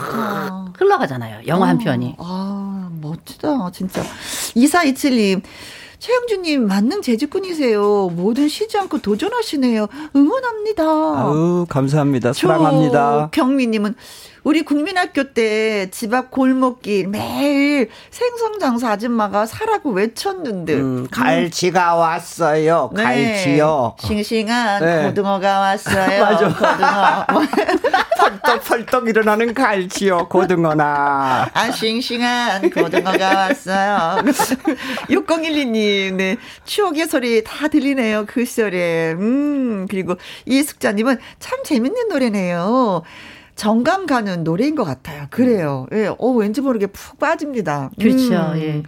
흘러가잖아요. 영화 어, 한 편이. 아, 멋지다. 진짜. 2427님. 최영주님 만능 재주꾼이세요. 뭐든 쉬지 않고 도전하시네요. 응원합니다. 아우 감사합니다. 사랑합니다. 경미님은 우리 국민학교 때 집 앞 골목길 매일 생선 장사 아줌마가 사라고 외쳤는데 음, 갈치가 왔어요. 네. 갈치요. 싱싱한 네. 고등어가 왔어요. 맞아. 고등어. 펄떡펄떡 일어나는 갈치요. 고등어나. 아 싱싱한 고등어가 왔어요. 6012님 이은희님, 네. 추억의 소리 다 들리네요. 그 시절에. 음, 그리고 이숙자님은 참 재밌는 노래네요. 정감 가는 노래인 것 같아요. 그래요. 예, 어, 왠지 모르게 푹 빠집니다. 그렇죠. 음. 예.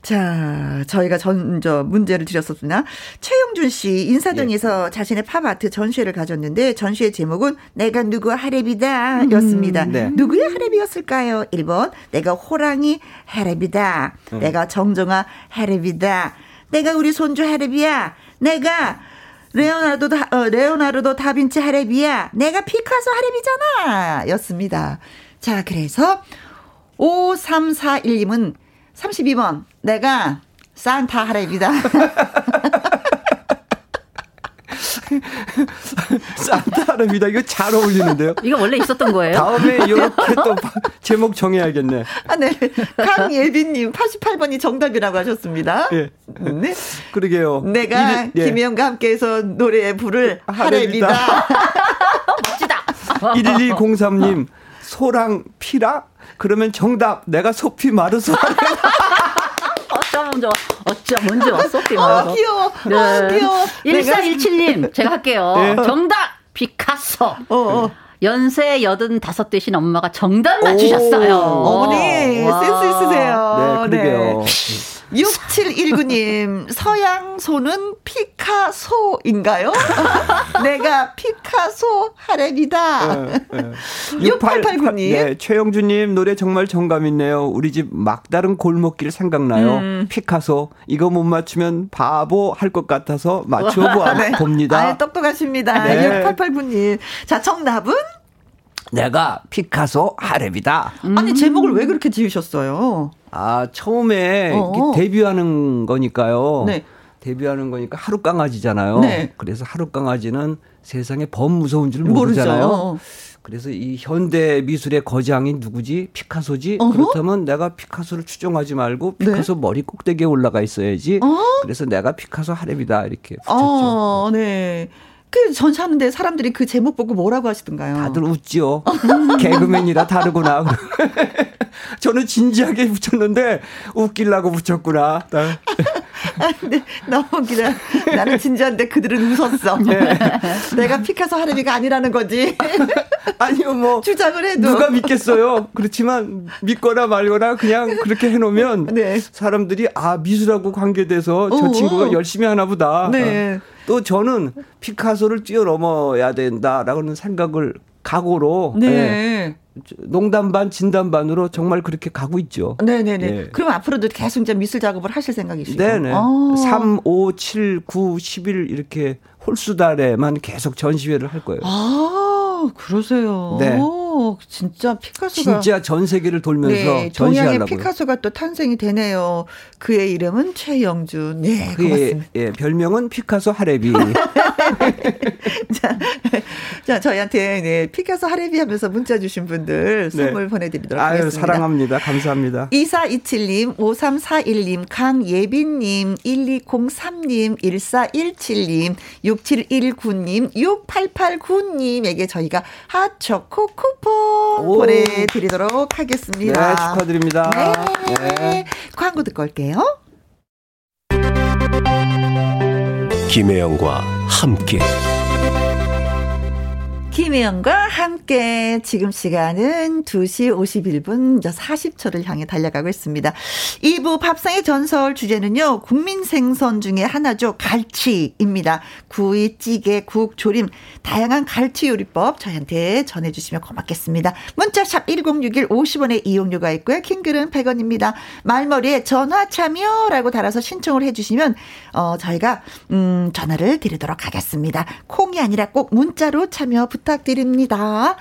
자, 저희가 전 저 문제를 드렸었으나 최용준 씨 인사동에서 예. 자신의 팝아트 전시회를 가졌는데 전시회 제목은 내가 누구 하랩이다 였습니다. 음, 네. 누구의 하랩이었을까요? 1번 내가 호랑이 하랩이다. 음. 내가 정정아 하랩이다. 내가 우리 손주 하랩이야. 내가 레오나르도 다, 어, 레오나르도 다빈치 하랩이야. 내가 피카소 하랩이잖아. 였습니다. 자, 그래서 5341님은 32번. 내가 산타 하랩이다. 산타 하랩이다. 이거 잘 어울리는데요. 이거 원래 있었던 거예요? 다음에 이렇게 또 제목 정해야겠네. 아, 네. 강예빈님 88번이 정답이라고 하셨습니다. 예. 네. 그러게요. 내가 일, 예. 김혜영과 함께해서 노래 부를 하랩이다. 멋지다. 1103님 소랑 피라? 그러면 정답 내가 소피 마르소. 어쩜 좋아. 어쩜 먼저 왔어? 아, 귀여워. 네. 아, 귀여워. 1417님, 제가 할게요. 네. 정답! 피카소. 어, 어. 연세 85 되신 엄마가 정답 맞추셨어요. 어머니, 와. 센스 있으세요. 네, 그러게요. 네. 6719님, 서양소는 피카소인가요? 내가 피카소 하랩이다. 네, 6889님. 네, 최영주님, 노래 정말 정감 있네요. 우리 집 막다른 골목길 생각나요. 음. 피카소. 이거 못 맞추면 바보 할 것 같아서 맞춰봅니다. 네. 아, 똑똑하십니다. 네. 6889님. 자, 정답은? 내가 피카소 하랩이다. 음. 아니 제목을 왜 그렇게 지으셨어요? 아 처음에 데뷔하는 거니까요. 네. 데뷔하는 거니까 하루 강아지잖아요. 네. 그래서 하루 강아지는 세상에 범 무서운 줄 모르잖아요. 모르죠. 그래서 이 현대 미술의 거장이 누구지? 피카소지? 어허? 그렇다면 내가 피카소를 추종하지 말고 네. 피카소 네? 머리 꼭대기에 올라가 있어야지. 어? 그래서 내가 피카소 하랩이다 이렇게 붙였죠. 어, 네. 그 전시하는데 사람들이 그 제목 보고 뭐라고 하시던가요? 다들 웃지요. 개그맨이라 다르구나. 저는 진지하게 붙였는데 웃길라고 붙였구나. 아, 근데 너무 웃기다. 나는 진지한데 그들은 웃었어. 네. 내가 피카소 하레비가 아니라는 거지. 아니요, 뭐. 주장을 해도. 누가 믿겠어요. 그렇지만 믿거나 말거나 그냥 그렇게 해놓으면 네. 사람들이 아, 미술하고 관계돼서 저 어, 친구가 어. 열심히 하나 보다. 네. 또 저는 피카소를 뛰어넘어야 된다라고는 생각을 각오로 네. 예, 농담 반 진담 반으로 정말 그렇게 가고 있죠. 네네네. 네. 그럼 앞으로도 계속 이제 미술 작업을 하실 생각이시죠? 네네. 오. 3, 5, 7, 9, 10일 이렇게 홀수달에만 계속 전시회를 할 거예요. 아, 그러세요. 네. 진짜 피카소가 진짜 전 세계를 돌면서 네, 전시하려고요. 동양의 피카소가 또 탄생이 되네요. 그의 이름은 최영준. 네, 그의. 예, 별명은 피카소 하레비. 자, 자, 저희한테 네, 피카소 하레비 하면서 문자 주신 분들 네. 선물 네. 보내드리도록 아유, 하겠습니다. 사랑합니다. 감사합니다. 2427님, 5341님, 강예빈님, 1203님, 1417님, 6719님, 6889님에게 저희 가 핫초코 쿠폰 오. 보내드리도록 하겠습니다. 네, 축하드립니다. 네. 네. 광고 듣고 올게요. 김혜영과 함께. 김혜영과 함께 지금 시간은 2시 51분 40초를 향해 달려가고 있습니다. 2부 밥상의 전설 주제는요. 국민 생선 중에 하나죠. 갈치입니다. 구이, 찌개, 국, 조림 다양한 갈치 요리법 저희한테 전해 주시면 고맙겠습니다. 문자샵 1061 50원의 이용료가 있고요. 킹글은 100원입니다. 말머리에 전화 참여라고 달아서 신청을 해 주시면 어, 저희가 음, 전화를 드리도록 하겠습니다. 콩이 아니라 꼭 문자로 참여 부탁드립니다. 부탁드립니다.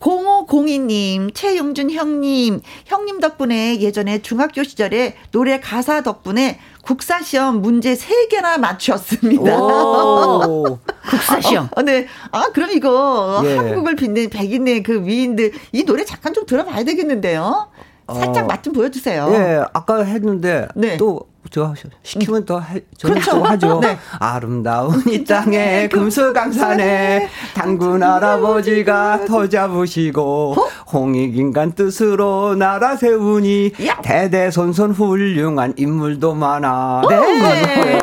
0502님, 최용준 형님, 형님 덕분에 예전에 중학교 시절에 노래 가사 덕분에 국사 시험 문제 3개나 맞추었습니다. 국사 시험. 어, 네. 아, 그럼 이거 예. 한국을 빛낸 백인의 그 위인들 이 노래 잠깐 좀 들어봐야 되겠는데요. 살짝 어, 맛좀 보여주세요. 예, 아까 했는데 네. 또 저 시키면 더 해, 저는 그렇죠. 또 하죠. 네. 아름다운 이 땅에 금수 강산에 당군 할아버지가 터 잡으시고 어? 홍익인간 뜻으로 나라 세우니 야. 대대손손 훌륭한 인물도 많아. 네.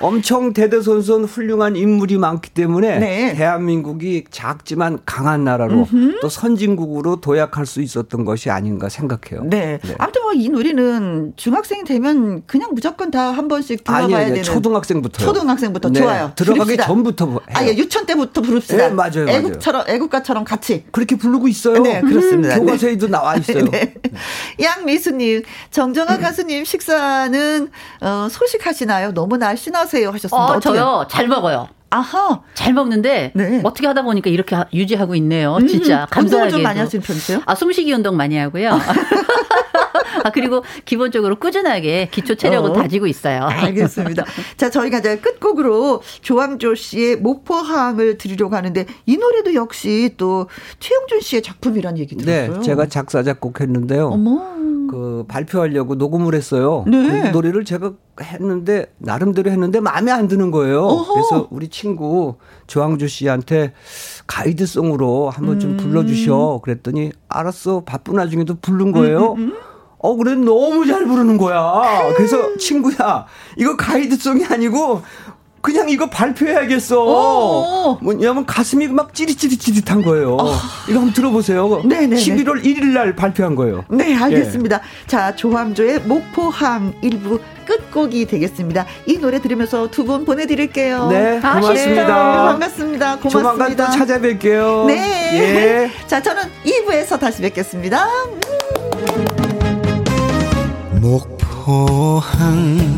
엄청 대대손손 훌륭한 인물이 많기 때문에 네. 대한민국이 작지만 강한 나라로 음흠. 또 선진국으로 도약할 수 있었던 것이 아닌가 생각해요. 네. 네. 아무튼 뭐 이 노래는 중학생 되면 그냥 무조건 다 한 번씩 들어봐야 되는. 초등학생부터. 초등학생부터 네. 좋아요. 들어가기 부릅시다. 전부터. 아, 예, 유치원 때부터 부릅시다. 네, 맞아요. 애국처럼, 애국가처럼 같이. 그렇게 부르고 있어요. 네, 그렇습니다. 음, 교과서에도 네. 나와 있어요. 네. 양미수님, 정정아 음. 가수님 식사는, 어, 소식하시나요? 너무 날씬하세요 하셨습니다. 어, 저요. 잘 먹어요. 아하. 잘 먹는데 네. 어떻게 하다 보니까 이렇게 유지하고 있네요. 음, 진짜 감사하게. 운동 좀 많이 하시는 편이세요? 아 숨쉬기 운동 많이 하고요. 아, 그리고 기본적으로 꾸준하게 기초 체력을 어. 다지고 있어요. 알겠습니다. 자, 저희가 이제 끝곡으로 조항조 씨의 목포항을 드리려고 하는데 이 노래도 역시 또 최영준 씨의 작품이라는 얘기 들었어요. 네, 제가 작사 작곡했는데요. 어머. 그 발표하려고 녹음을 했어요. 네. 그 노래를 제가 했는데 나름대로 했는데 마음에 안 드는 거예요. 어허. 그래서 우리 친구 조항조 씨한테 가이드송으로 한번 좀 음. 불러주셔. 그랬더니 알았어. 바쁜 와중에도 부른 거예요. 음, 음, 음. 어, 그래, 너무 잘 부르는 거야. 그래서 친구야, 이거 가이드송이 아니고, 그냥 이거 발표해야겠어. 어어. 뭐냐면 가슴이 막 찌릿찌릿찌릿한 거예요. 어. 이거 한번 들어보세요. 네네. 11월 1일 날 발표한 거예요. 네, 알겠습니다. 예. 자, 조항조의 목포항 일부 끝곡이 되겠습니다. 이 노래 들으면서 두 분 보내드릴게요. 네, 고맙습니다. 네, 반갑습니다. 고맙습니다. 조만간 또 찾아뵐게요. 네. 예. 자, 저는 2부에서 다시 뵙겠습니다. 음. 목포항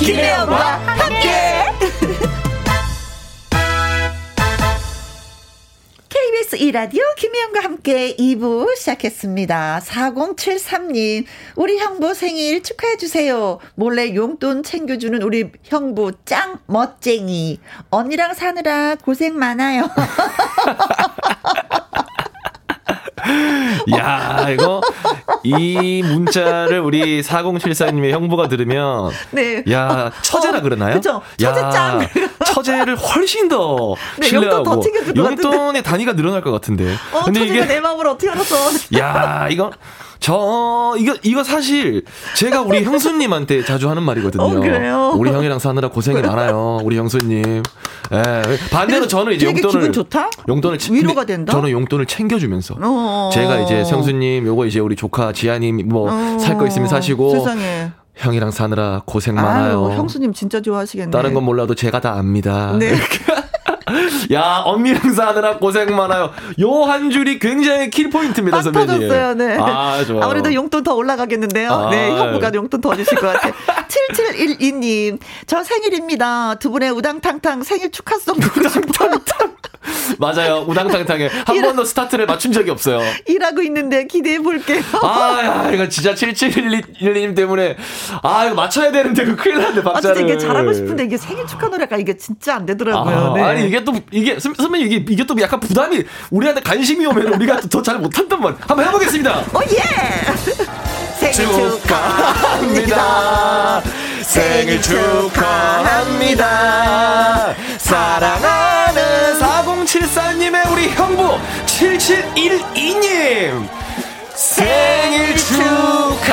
김 이라디오 김혜영과 함께 2부 시작했습니다. 4073님, 우리 형부 생일 축하해주세요. 몰래 용돈 챙겨주는 우리 형부 짱 멋쟁이. 언니랑 사느라 고생 많아요. 야, 이거 이 문자를 우리 4074님의 형부가 들으면 네. 야, 처제라 어, 그러나요? 그죠. 처제짱. 처제를 훨씬 더 네, 신뢰하고 용돈 용돈의 단위가 늘어날 것 같은데. 어, 근데 이게 내 마음을 어떻게 알았어? 야, 이거 저 이거 이거 사실 제가 우리 형수님한테 자주 하는 말이거든요. 어, 그래요? 우리 형이랑 사느라 고생이 많아요. 우리 형수님. 예. 반대로 저는 이제 용돈을 좋다? 용돈을 위로가 된다. 저는 용돈을 챙겨 주면서 어 제가 이제 형수님 요거 이제 우리 조카 지아님 뭐 살 거 있으면 사시고 세상에. 형이랑 사느라 고생 많아요. 아유, 형수님 진짜 좋아하시겠네. 다른 건 몰라도 제가 다 압니다. 네. 야, 언니랑 사느라 고생 많아요. 요 한 줄이 굉장히 킬포인트입니다, 선배님. 터졌어요, 네. 아, 좋아 아무래도 용돈 더 올라가겠는데요. 아, 네, 형부가 용돈 더 주실 것 같아요. 7712님, 저 생일입니다. 두 분의 우당탕탕 생일 축하송 우당탕탕. 맞아요. 우당탕탕에 한 번도 스타트를 맞춘 적이 없어요. 일하고 있는데 기대해 볼게요. 아, 야, 이거 진짜 7712님 때문에 아, 이거 맞춰야 되는데 그 큰일 났네, 박자를. 아, 진짜 이게 잘하고 싶은데 이게 생일 축하 노래가 이게 진짜 안 되더라고요. 아, 네. 아니, 이게 또 이게 선배님 이게 이게 또 약간 부담이 우리한테 관심이 오면 우리가 더 잘 못 한단 말. 한번 해 보겠습니다. 오 예. 생일 축하합니다. 생일 축하합니다. 사랑하는 4074님의 우리 형부 7712님 생일 축하합니다.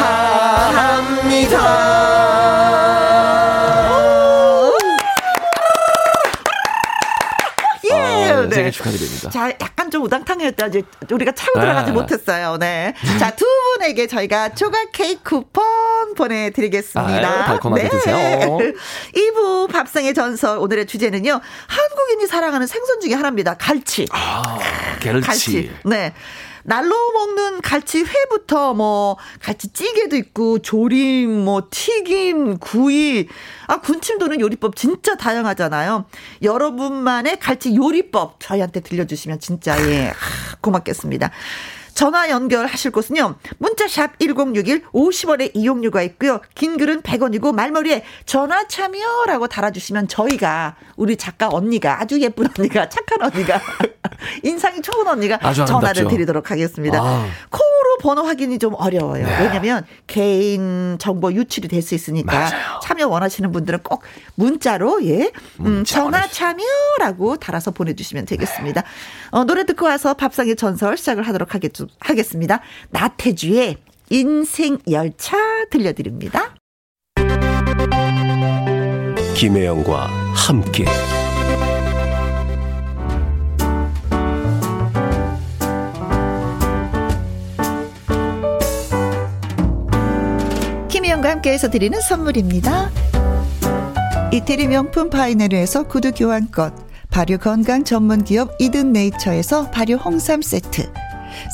네. 생일 축하드립니다. 자, 약간 좀 우당탕이었다. 이제 우리가 차고 들어가지 아. 못했어요. 네. 자, 두 분에게 저희가 조각 케이크 쿠폰 보내드리겠습니다. 아, 달콤하게 네. 드세요. 2부 밥상의 전설 오늘의 주제는요. 한국인이 사랑하는 생선 중에 하나입니다. 갈치. 아, 갈치. 갈치. 네. 날로 먹는 갈치 회부터 뭐 갈치 찌개도 있고 조림 뭐 튀김 구이 아 군침 도는 요리법 진짜 다양하잖아요. 여러분만의 갈치 요리법 저희한테 들려주시면 진짜 예 고맙겠습니다. 전화 연결하실 곳은요. 문자샵 1061 50원의 이용료가 있고요. 긴 글은 100원이고 말머리에 전화 참여라고 달아주시면 저희가 우리 작가 언니가 아주 예쁜 언니가 착한 언니가 인상이 좋은 언니가 전화를 드리도록 하겠습니다. 아. 콩으로 번호 확인이 좀 어려워요. 네. 왜냐하면 개인 정보 유출이 될 수 있으니까 맞아요. 참여 원하시는 분들은 꼭 문자로 예 음, 전화 참여라고 달아서 보내주시면 되겠습니다. 어, 노래 듣고 와서 밥상의 전설 시작을 하도록 하겠, 하겠습니다. 나태주의 인생 열차 들려드립니다. 김혜영과 함께 김혜영과 함께해서 드리는 선물입니다. 이태리 명품 파이네르에서 구두 교환권 발효 건강 전문 기업 이든 네이처에서 발효 홍삼 세트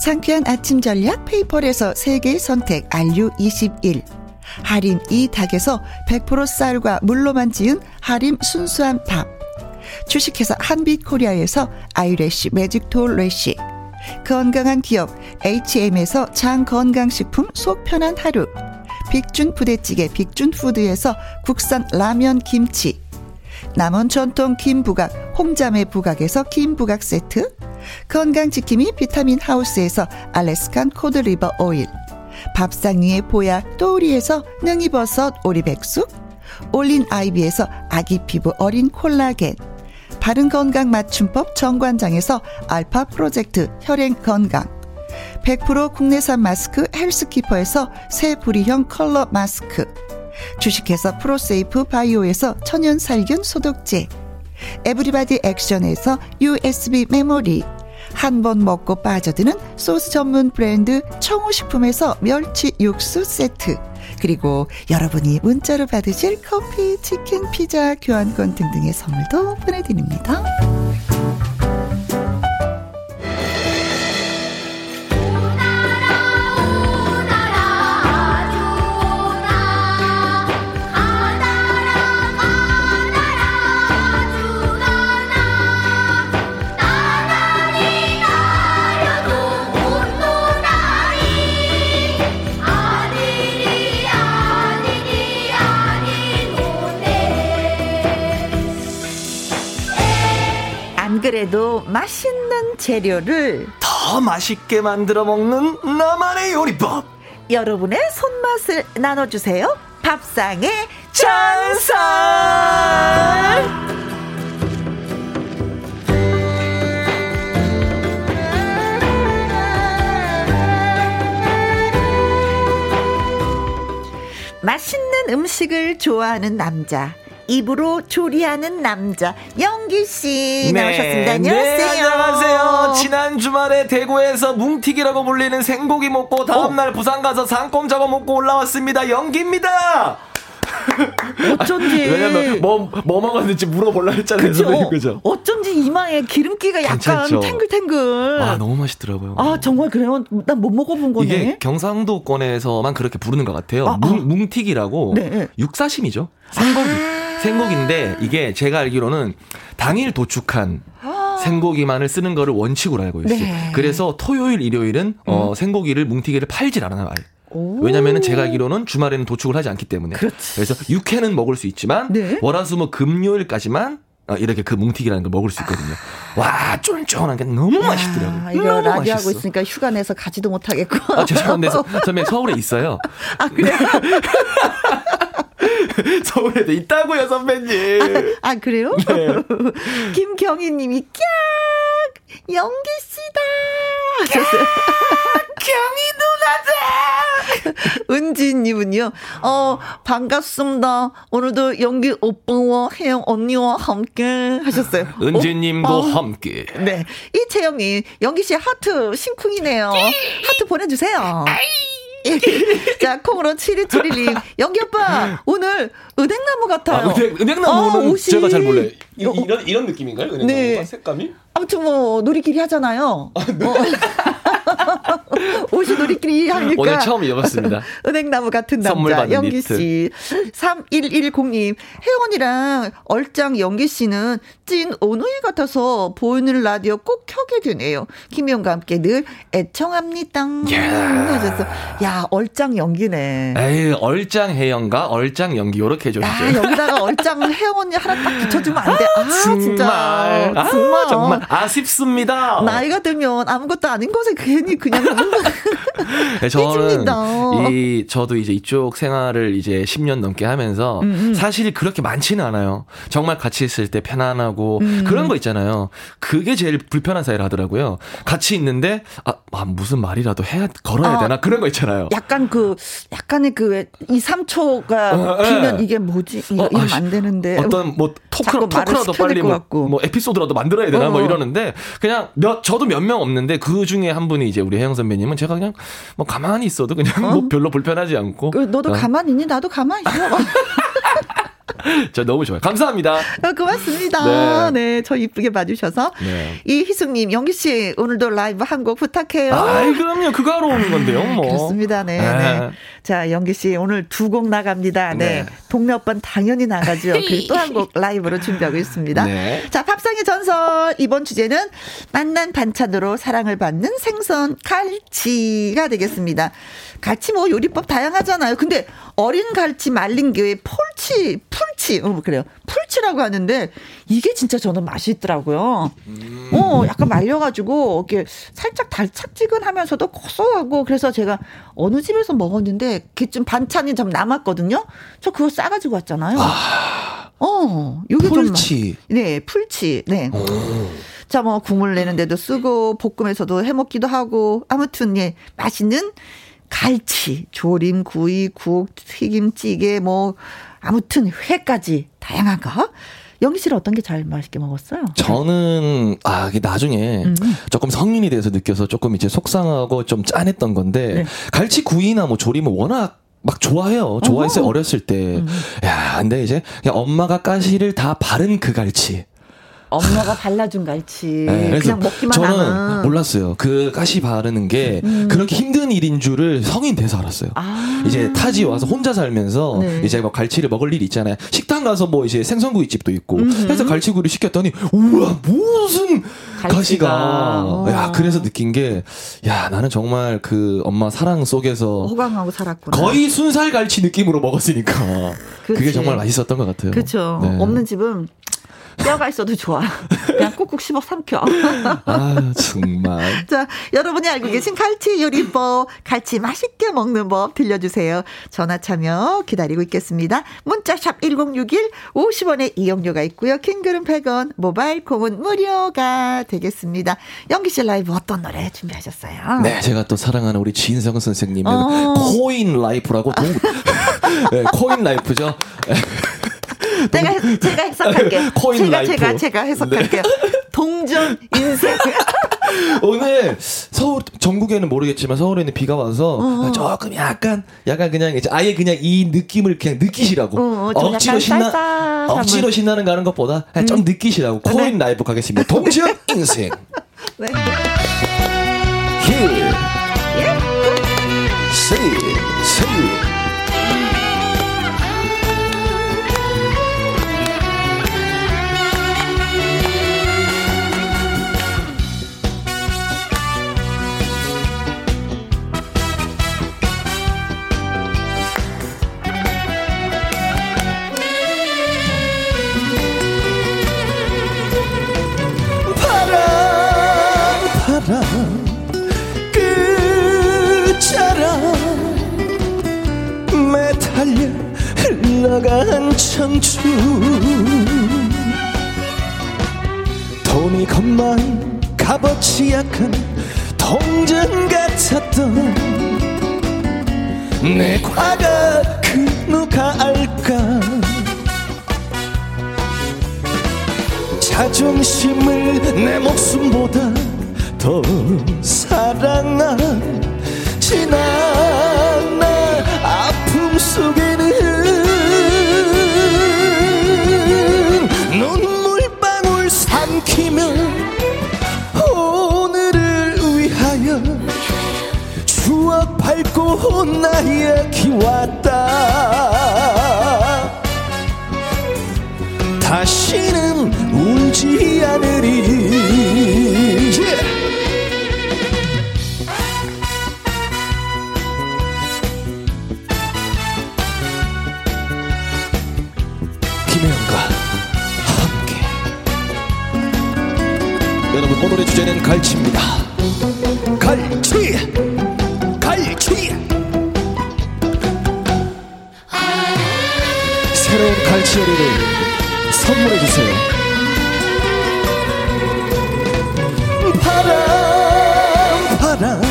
상쾌한 아침 전략 페이퍼에서 세계 선택 RU21 하림 이 닭에서 100% 쌀과 물로만 지은 하림 순수한 밥. 주식회사 한빛코리아에서 아이래쉬 매직톨 래쉬. 건강한 기업 H&M에서 장건강식품 속 편한 하루. 빅준 부대찌개 빅준푸드에서 국산 라면 김치. 남원 전통 김부각 홍자매 부각에서 김부각 세트 건강지킴이 비타민 하우스에서 Alaskan cod liver oil 밥상 위의 보약 또우리에서 능이버섯 오리백숙 올린 아이비에서 아기 피부 어린 콜라겐 바른 건강 맞춤법 정관장에서 알파 프로젝트 혈행 건강 100% 국내산 마스크 헬스키퍼에서 새 부리형 컬러 마스크 주식회사 프로세이프 바이오에서 천연 살균 소독제 에브리바디 액션에서 USB 메모리 한 번 먹고 빠져드는 소스 전문 브랜드 청우식품에서 멸치 육수 세트 그리고 여러분이 문자로 받으실 커피, 치킨, 피자, 교환권 등등의 선물도 보내드립니다. 그래도 맛있는 재료를 더 맛있게 만들어 먹는 나만의 요리법. 여러분의 손맛을 나눠주세요. 밥상의 전설. 맛있는 음식을 좋아하는 남자. 입으로 조리하는 남자 영기 씨 네. 나오셨습니다. 안녕하세요. 네, 안녕하세요. 지난 주말에 대구에서 뭉티기라고 불리는 생고기 먹고 다음 날 부산 가서 상꼼 잡아 먹고 올라왔습니다. 영기입니다. 어쩐지 왜냐면 뭐, 뭐 먹었는지 물어볼라 했잖아요 그쵸? 선생님 그죠 어쩐지 이마에 기름기가 약간 괜찮죠? 탱글탱글 아 너무 맛있더라고요 아 정말 그래요 난 못 먹어본 거네 이게 경상도권에서만 그렇게 부르는 것 같아요 아, 뭉, 아. 뭉튀기라고 네. 육사심이죠 생고기 아~ 생고기인데 이게 제가 알기로는 당일 도축한 아. 생고기만을 쓰는 거를 원칙으로 알고 있어요. 네. 그래서 토요일, 일요일은 어, 음. 어, 생고기를 뭉티기를 팔질 않아요. 왜냐면은 제가 알기로는 주말에는 도축을 하지 않기 때문에. 그렇지. 그래서 육회는 먹을 수 있지만 네. 월화수목 금요일까지만 어, 이렇게 그 뭉티기라는 걸 먹을 수 있거든요. 아. 와, 쫀쫀한 게 너무 야, 맛있더라고요. 이거 너무 라디오 하고 있으니까 휴가 내서 가지도 못하겠고. 아, 죄송한데, 선배 서울에 있어요. 아, 그래요? 서울에도 있다고요, 선배님. 아, 아 그래요? 네. 김경희 님이 깍! 영기 씨다! 하셨어요. 경희 누나들! 은진 님은요, 어, 반갑습니다. 오늘도 영기 오빠와 혜영 언니와 함께 하셨어요. 은진 님도 함께. 네. 이채영 님, 영기 씨 하트 심쿵이네요. 하트 보내 주세요. 자, 콩으로 7271님. 영기 오빠, 오늘 은행나무 같아요. 아, 은행, 은행나무는 어, 옷이... 제가 잘 몰라요. 이, 런 이런 느낌인가요? 은행나무가 네. 색감이? 아무튼 뭐, 놀이끼리 하잖아요. 아, 네. 어. 옷이 우리끼리 하니까. 오늘 처음 입었습니다. 은행나무 같은 남자. 영기 씨. 3110님. 혜원이랑 얼짱 영기 씨는 찐 오누이 같아서 보이는 라디오 꼭 켜게 되네요. 김영과 함께 늘 애청합니다. 하셨어. 야, 얼짱 연기네. 에이, 얼짱 혜영과 얼짱 연기 요렇게 해줘야죠. 야, 여기다가 얼짱 혜원이 하나 딱 붙여주면 안 돼. 아, 아 정말. 진짜. 아, 정말. 정말 아쉽습니다. 나이가 들면 아무것도 아닌 것에 괜히 그냥 네, 저는 이 저도 이제 이쪽 생활을 이제 10년 넘게 하면서 음음. 사실 그렇게 많지는 않아요. 정말 같이 있을 때 편안하고 음. 그런 거 있잖아요. 그게 제일 불편한 사이를 하더라고요. 같이 있는데 아, 아 무슨 말이라도 해야 걸어야 아, 되나 그런 거 있잖아요. 약간 그 약간의 그 2, 3초가 어, 비면 네. 이게 뭐지? 이거 어, 이러면 안 되는데. 어떤 뭐 토크, 토크라도 빨리 뭐, 뭐, 에피소드라도 만들어야 되나 뭐 어. 뭐 이러는데 그냥 몇 저도 몇 명 없는데 그 중에 한 분이 이제 우리 혜영 선배님은 제가 그냥 뭐 가만히 있어도 그냥 어? 뭐 별로 불편하지 않고. 그 너도 어. 가만히 있니? 나도 가만히 있어. 저 너무 좋아요. 감사합니다. 어, 고맙습니다. 네. 네, 저 이쁘게 봐주셔서. 네. 이희숙님, 영기씨, 오늘도 라이브 한 곡 부탁해요. 아이, 그럼요. 그거 하러 오는 건데요, 뭐. 그렇습니다. 네. 네. 네. 자, 영기씨, 오늘 두 곡 나갑니다. 네. 네. 동네 오빠는 당연히 나가죠. 그리고 또 한 곡 라이브로 준비하고 있습니다. 네. 자, 밥상의 전설. 이번 주제는 만난 반찬으로 사랑을 받는 생선 칼치가 되겠습니다. 갈치 뭐 요리법 다양하잖아요. 근데 어린 갈치 말린 게 폴치, 풀치, 어, 그래요. 풀치라고 하는데 이게 진짜 저는 맛이 있더라고요. 음. 어, 약간 말려가지고 이렇게 살짝 달착지근하면서도 고소하고 그래서 제가 어느 집에서 먹었는데 그좀 반찬이 좀 남았거든요. 저 그거 싸가지고 왔잖아요. 아. 어, 요게 풀치. 좀 네, 풀치. 네. 오. 자, 뭐 국물 내는데도 쓰고 볶음에서도 해 먹기도 하고 아무튼 예, 맛있는 갈치, 조림, 구이, 국, 튀김, 찌개, 뭐, 아무튼 회까지 다양한 거. 영기 씨는 어떤 게 제일 맛있게 먹었어요? 저는 아 이게 나중에 음. 조금 성인이 돼서 느껴서 조금 이제 속상하고 좀 짠했던 건데 네. 갈치 구이나 뭐 조림은 워낙 막 좋아해요. 좋아했어요. 어렸을 때. 음. 야, 근데 이제 엄마가 가시를 다 바른 그 갈치. 엄마가 발라준 갈치. 네, 그냥 먹기만 저는 하는. 몰랐어요. 그 가시 바르는 게 음. 그렇게 힘든 일인 줄을 성인 돼서 알았어요. 아. 이제 타지 와서 혼자 살면서 네. 이제 뭐 갈치를 먹을 일이 있잖아요. 식당 가서 뭐 이제 생선구이 집도 있고 음흠. 해서 갈치구이를 시켰더니 우와 무슨 가시가. 어. 야 그래서 느낀 게 야 나는 정말 그 엄마 사랑 속에서 호강하고 살았구나. 거의 순살 갈치 느낌으로 먹었으니까 그게 정말 맛있었던 것 같아요. 그렇죠. 네. 없는 집은 뼈가 있어도 좋아. 그냥 꾹꾹 씹어 삼켜. 아, 정말. 자, 여러분이 알고 계신 갈치 요리법, 갈치 맛있게 먹는 법 들려주세요. 전화 참여 기다리고 있겠습니다. 문자샵 1061, 50원의 이용료가 있고요. 긴 글은 100원, 모바일 콩은 무료가 되겠습니다. 연기 씨 라이브 어떤 노래 준비하셨어요? 네, 제가 또 사랑하는 우리 진성 선생님의 어. coin life라고 동, 네, coin life죠. 내가 제가 해석할게. 코인 제가 life. 제가 제가 해석할게요. 네. 동전 인생. 오늘 서울 전국에는 모르겠지만 서울에는 비가 와서 어. 조금 약간 약간 그냥 이제 아예 그냥 이 느낌을 그냥 느끼시라고 어, 어 억지로 신나 억지로 신나는 가는 것보다 음. 좀 느끼시라고 네. coin life 가겠습니다. 동전 인생. 네. 힐. 예. 세. 흘러간 청춘. 돈이 겁만 값어치 약한 동전 같았던 내 과거 그 누가 알까? 자존심을 내 목숨보다 더 사랑한 지난 날 아픔 속에 새로운 나의 기왔다. 다시는 울지 않으리. 김혜영과 함께. 여러분 오늘의 주제는 갈치입니다. 갈치 갈치 새로운 갈치 요리를 선물해 주세요. 바람 바람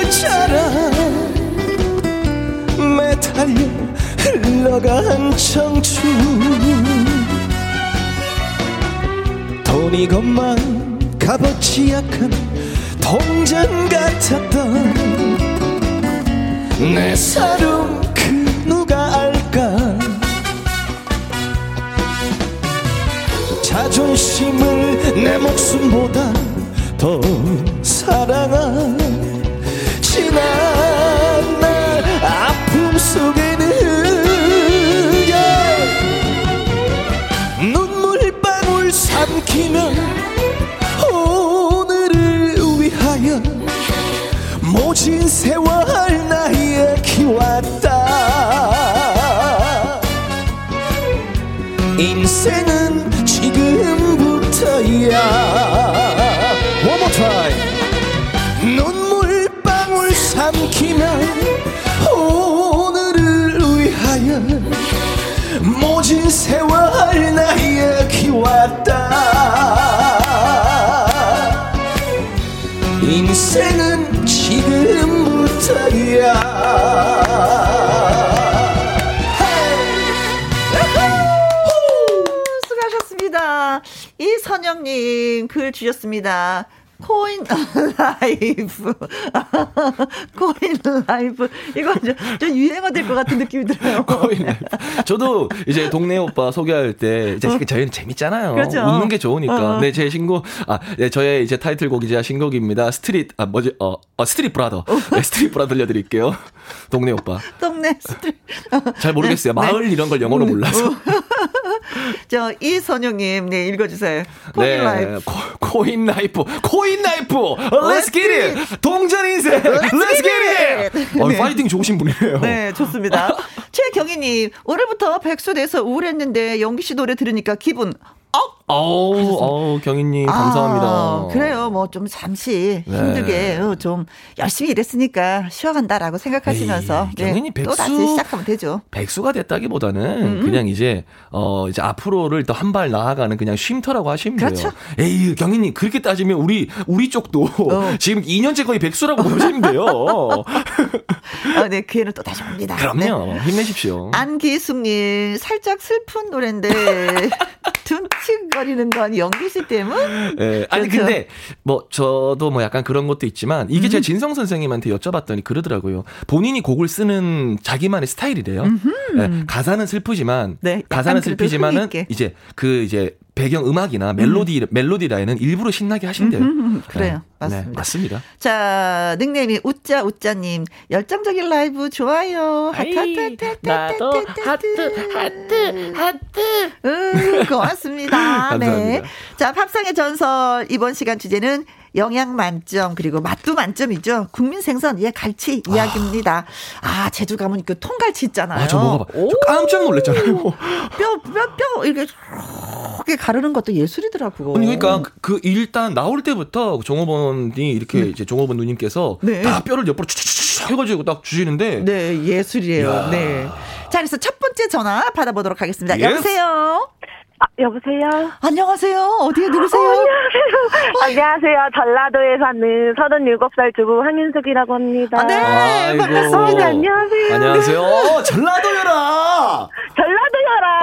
끝자락 매달려 흘러간 청춘. 돈이 것만 값어치 약한 동전 같았던 내 사랑 그 누가 알까? 자존심을 내 목숨보다 더 사랑한 지난 날 아픔 속에 세월 나의 키웠다. 인생은 지금부터야. One more time. 눈물 방울 삼키면 오늘을 위하여 모진 세월 나의 지금부터야 수고하셨습니다. 이선영님 글 주셨습니다. Coin life. Coin life. 이거 좀, 좀 유행어 될 것 같은 느낌이 들어요. Coin life. 저도 이제 동네 오빠 소개할 때 이제 어. 저희는 재밌잖아요. 그렇죠. 웃는 게 좋으니까. 어. 네, 제 신곡, 아, 네, 저의 이제 타이틀곡이자 신곡입니다. street, 아, 뭐지, 어, 어 street brother. 네, street bro 들려드릴게요. 동네 오빠. 동네 street. 잘 모르겠어요. 네. 마을 네. 이런 걸 영어로 몰라서. 저, 이선영님, 네, 읽어주세요. 코인 네, life. Co, in life. Coin life. Let's get it. 동전 인생. Let's, Let's get it. 어, 네. 파이팅 좋으신 분이에요. 네, 좋습니다. 최경희님, 오늘부터 백수 돼서 우울했는데 영기 씨 노래 들으니까 기분 up! 어우, 어우, 경희님, 감사합니다. 아, 그래요. 뭐, 좀 잠시 네. 힘들게, 어, 좀 열심히 일했으니까 쉬어간다라고 생각하시면서. 에이, 네, 경희님, 백수. 또 다시 시작하면 되죠. 백수가 됐다기보다는 음. 그냥 이제, 어, 이제 앞으로를 더 한 발 나아가는 그냥 쉼터라고 하시면 그렇죠. 돼요. 에이, 경희님, 그렇게 따지면 우리, 우리 쪽도 어. 지금 2년째 거의 백수라고 보시면 돼요. 아, 네, 기회는 또 다시 옵니다. 그럼요. 네. 힘내십시오. 안기숙님, 살짝 슬픈 노래인데, 둔 칭거리는 건 영기 씨 때문? 네, 아니 그렇죠? 근데 뭐 저도 뭐 약간 그런 것도 있지만 이게 음. 제가 진성 선생님한테 여쭤봤더니 그러더라고요. 본인이 곡을 쓰는 자기만의 스타일이래요. 네, 가사는 슬프지만 네, 가사는 슬프지만은 이제 그 이제 배경 음악이나 멜로디 음. 멜로디 라인은 일부러 신나게 하신대요. 음, 그래요. 네. 맞습니다. 네, 맞습니다. 자, 닉네임이 우짜 우짜님 열정적인 라이브 좋아요. 하트 하트 하트 나도 하트 하트 하트. 음, 고맙습니다. 네. 자, 팝상의 전설 이번 시간 주제는 영양 만점 그리고 맛도 만점이죠. 국민 생선 예 갈치 아. 이야기입니다. 아 제주 가면 그 통갈치 있잖아요. 아, 저 먹어봐. 저 깜짝 놀랐잖아요. 뼈뼈뼈 이렇게 이렇게 가르는 것도 예술이더라고. 아니 그러니까 그, 그 일단 나올 때부터 종업원이 이렇게 네. 이제 종업원 누님께서 네. 다 뼈를 옆으로 촥 해가지고 딱 주시는데. 네 예술이에요. 야. 네. 자 그래서 첫 번째 전화 받아보도록 하겠습니다. yes. 여보세요. 아, 여보세요? 안녕하세요. 어디에 누구세요? 어, 안녕하세요. 안녕하세요. 전라도에 사는 37살 주부 황윤숙이라고 합니다. 아, 네. 아이고. 반갑습니다. 안녕하세요. 안녕하세요. 어, 전라도여라. 전라도여라.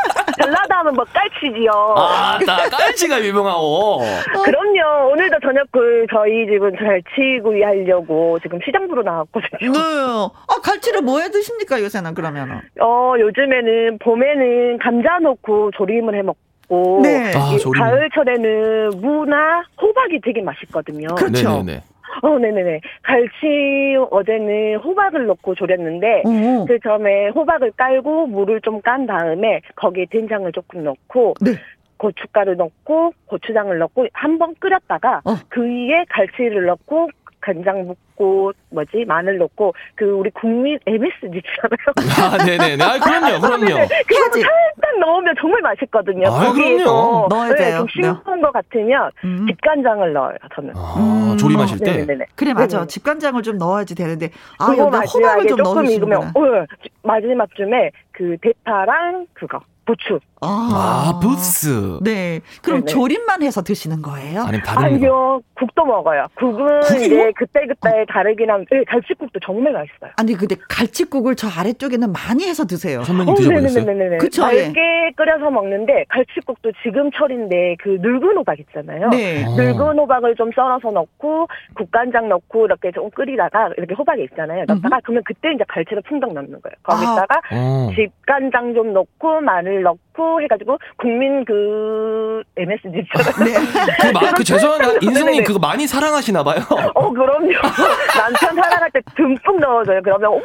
전라도 하면 뭐 깔치지요. 아, 나 깔치가 유명하고. 그럼요. 오늘도 저녁 그 저희 집은 갈치구이 하려고 지금 시장 보러 나왔거든요. 네. 아, 갈치를 뭐 해 드십니까, 요새는 그러면은? 어, 요즘에는 봄에는 감자 넣고 조림을 해 먹고 네. 아, 가을철에는 무나 호박이 되게 맛있거든요. 그렇죠. 네네네. 어, 네네네. 갈치 어제는 호박을 넣고 졸였는데 오. 그 점에 호박을 깔고 물을 좀 깐 다음에 거기에 된장을 조금 넣고 네. 고춧가루 넣고 고추장을 넣고 한 번 끓였다가 어. 그 위에 갈치를 넣고 간장 붓고 뭐지 마늘 넣고 그 우리 국민 MSG 있잖아요. 아 네네네. 아 그럼요, 그럼요. 그거 살짝 넣으면 정말 맛있거든요. 아 그럼요. 넣어야 네, 돼요. 좀 싱거운 네. 거 같으면 음. 집간장을 넣어요. 저는. 아, 음. 조림하실 때. 네네네. 그래 맞아. 네네. 집간장을 좀 넣어야지 되는데 아 여기 호박을 좀 넣으시구나. 익으면 어, 마지막쯤에 그 대파랑 그거 부추. 아, 아 부스. 네. 그럼 네네. 조림만 해서 드시는 거예요? 아니 다른 아니요. 국도 먹어요. 국은 국이요? 이제 그때 그때 어. 다르긴 한데 네, 갈치국도 정말 맛있어요. 아니 근데 갈치국을 저 아래쪽에는 많이 해서 드세요. 선배님 어, 드셔보셨어요? 네네네. 그쵸. 맑게 예. 끓여서 먹는데 갈치국도 지금 철인데 그 늙은 호박 있잖아요. 네. 아. 늙은 호박을 좀 썰어서 넣고 국간장 넣고 이렇게 좀 끓이다가 이렇게 호박이 있잖아요. 넣다가 음흠. 그러면 그때 이제 갈치를 풍덩 넣는 거예요. 거기다가 아. 집간장 좀 넣고 마늘 넣고 해가지고 국민 그 MSG 있잖아요. 네. 그, 마, 그 죄송한 인성님 그거 많이 사랑하시나 봐요. 어 그럼요. 남편 사랑할 때 듬뿍 넣어줘요. 그러면 음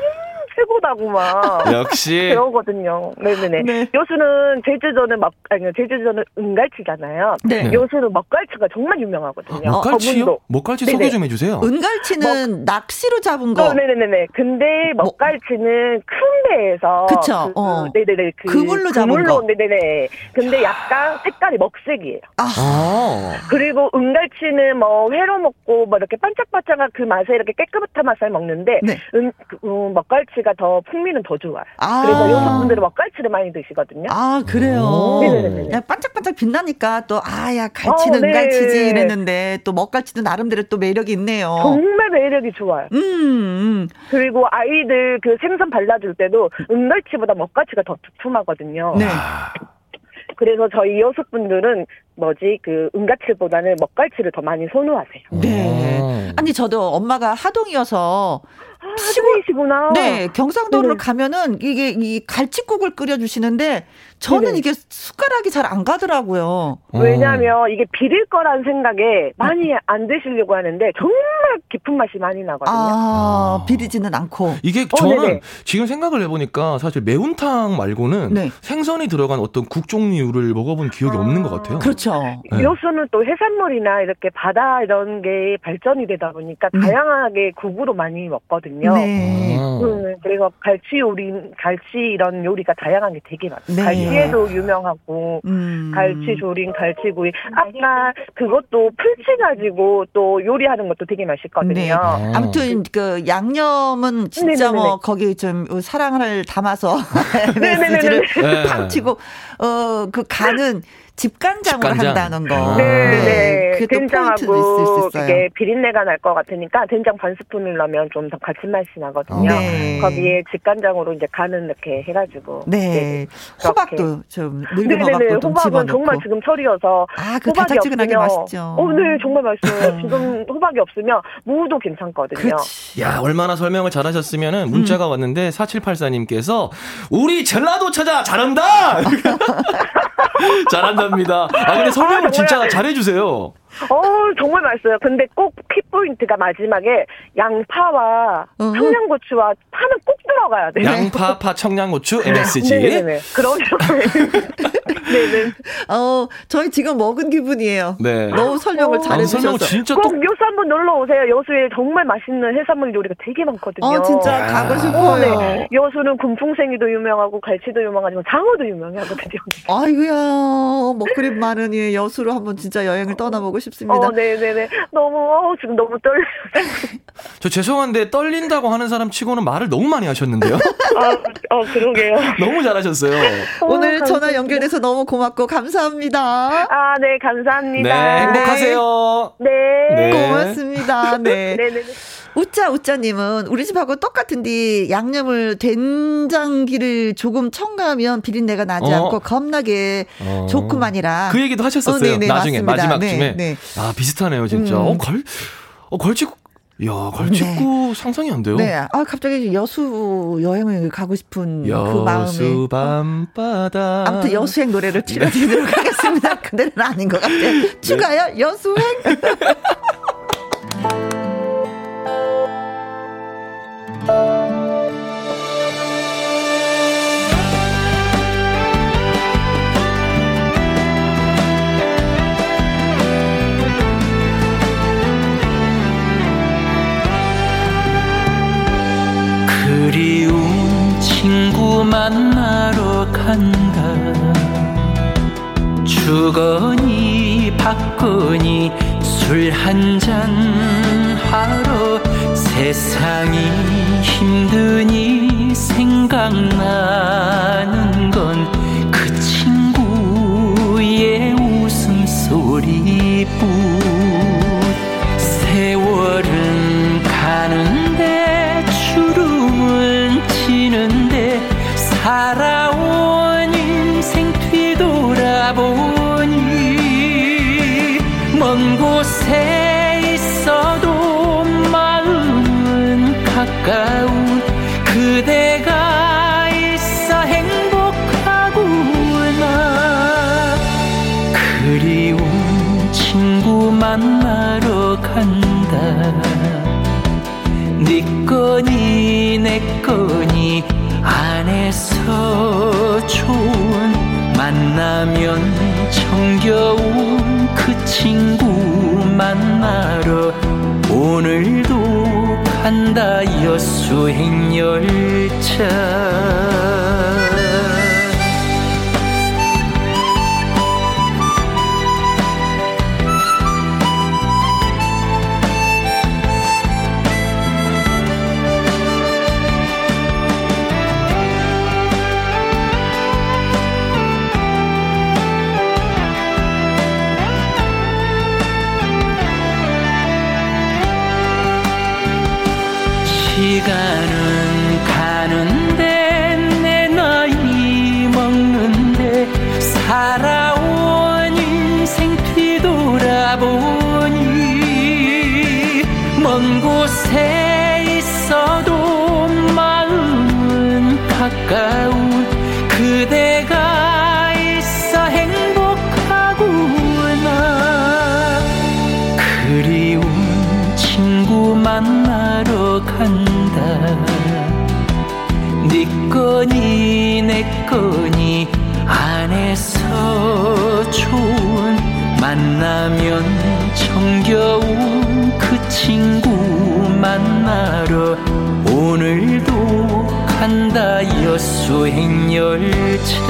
최고다구만. 역시. 배우거든요. 네네네. 네. 요수는 제주도는 먹, 아니, 제주도는 은갈치잖아요. 네. 요수는 먹갈치가 정말 유명하거든요. 먹갈치요? 먹갈치 소개 좀 해주세요. 은갈치는 먹... 낚시로 잡은 거. 어, 네네네. 근데 먹갈치는 큰 배에서. 그쵸. 그, 어. 네네네. 그, 그물로 잡은 그물로, 거. 네네네. 근데 약간 색깔이 먹색이에요. 아. 아. 그리고 은갈치는 뭐 회로 먹고 뭐 이렇게 반짝반짝한 그 맛에 이렇게 깨끗한 맛을 먹는데 네. 은, 그, 음, 먹갈치 갈치가 더 풍미는 더 좋아요. 아. 그래서 여성분들은 먹갈치를 많이 드시거든요. 아 그래요. 네네네. 반짝반짝 빛나니까 또 아야 갈치는 어, 네. 갈치지 이랬는데 또 먹갈치도 나름대로 또 매력이 있네요. 정말 매력이 좋아요. 음, 음. 그리고 아이들 그 생선 발라줄 때도 은갈치보다 먹갈치가 더 두툼하거든요. 네. 그래서 저희 여섯분들은 뭐지 그 은가치보다는 먹갈치를 더 많이 선호하세요. 네. 음. 아니 저도 엄마가 하동이어서 아, 시골이시구나. 네, 경상도를 네. 가면은 이게 이 갈치국을 끓여 주시는데 저는 네 이게 숟가락이 잘 안 가더라고요. 왜냐하면 이게 비릴 거란 생각에 많이 안 드시려고 하는데 정말 깊은 맛이 많이 나거든요. 아, 아. 비리지는 않고. 이게 어, 저는 어, 지금 생각을 해보니까 사실 매운탕 말고는 네. 생선이 들어간 어떤 국 종류를 먹어본 기억이 아. 없는 것 같아요. 그렇죠. 네. 요수는 또 해산물이나 이렇게 바다 이런 게 발전이 되다 보니까 음. 다양하게 국으로 많이 먹거든요. 네. 음, 그래서 갈치 요리, 갈치 이런 요리가 다양한 게 되게 많아요. 네. 갈치에도 유명하고 음. 갈치 조림, 갈치구이. 아까 그것도 풀치 가지고 또 요리하는 것도 되게 맛있거든요. 네. 아무튼 그 양념은 진짜 네네네네. 뭐 거기 좀 사랑을 담아서 메시지를 팍 치고 어그 간은 집간장으로 집간장. 한다는 거. 네, 네. 네. 된장하고 그게 비린내가 날 것 같으니까 된장 반 스푼을 넣으면 좀 더 감칠맛이 나거든요. 네. 거기에 집간장으로 이제 간은 이렇게 해가지고. 네. 네. 호박도 좀 늙은 호박도 좀 호박은 정말 지금 철이어서 아, 그 호박이 없으면 맛있죠. 어, 네, 정말 맛있어요. 지금 호박이 없으면 무도 괜찮거든요. 그치. 야, 얼마나 설명을 잘하셨으면은 문자가 음. 왔는데 4784님께서 우리 전라도 찾아 잘한다. 잘한 답니다. 아 근데 설명을 아, 진짜 잘해주세요. 어 정말 맛있어요. 근데 꼭 키포인트가 마지막에 양파와 어 청양고추와 파는 꼭 들어가야 돼요. 양파, 파, 청양고추, MSG. 네네네. 그럼 네네. 어 저희 지금 먹은 기분이에요. 네. 너무 설명을 어, 잘해주셔서. 아, 진짜 꼭 또... 여수 한번 놀러 오세요. 여수에 정말 맛있는 해산물 요리가 되게 많거든요. 어 진짜 가고 싶어요. 어, 네. 여수는 굼풍생이도 유명하고 갈치도 유명하지만 장어도 유명하거든요. 아이고야 먹그림 많은 이 여수로 한번 진짜 여행을 떠나보고 싶 습니다. 어, 네네네. 너무, 어, 지금 너무 떨려요. 저 죄송한데 떨린다고 하는 사람 치고는 말을 너무 많이 하셨는데요? 아, 어, 그러게요. 너무 잘하셨어요. 어, 오늘 전화 연결돼서 너무 고맙고 감사합니다. 아, 네, 감사합니다. 네, 행복하세요. 네. 네. 고맙습니다. 네. 네네네. 우짜 우짜님은 우리 집하고 똑같은데 양념을 된장기를 조금 첨가하면 비린내가 나지 어. 않고 겁나게 어. 좋구만이라. 그 얘기도 하셨었어요. 어, 네네, 네, 나중에 맞습니다. 마지막쯤에. 네, 네. 아 비슷하네요 진짜. 음. 어, 걸, 어 걸치고 야, 걸치고 네. 상상이 안 돼요. 네. 아, 갑자기 여수 여행을 가고 싶은 여수 그 마음에. 여수 밤바다. 아무튼 여수행 노래를 틀어드리도록 네. 하겠습니다. 그대는 아닌 것 같아요. 추가요? 여수행? 그리운 친구 만나러 간다. 주거니 받거니 술 한잔 하러 세상이 힘드니 생각나는 건 그 친구의 웃음소리뿐. 세월은 가는데 주름은 지는데 살아온 인생 뒤돌아보 간다 여수행 열차 만나면 정겨운 그 친구 만나러 오늘도 간다 여수행 열차.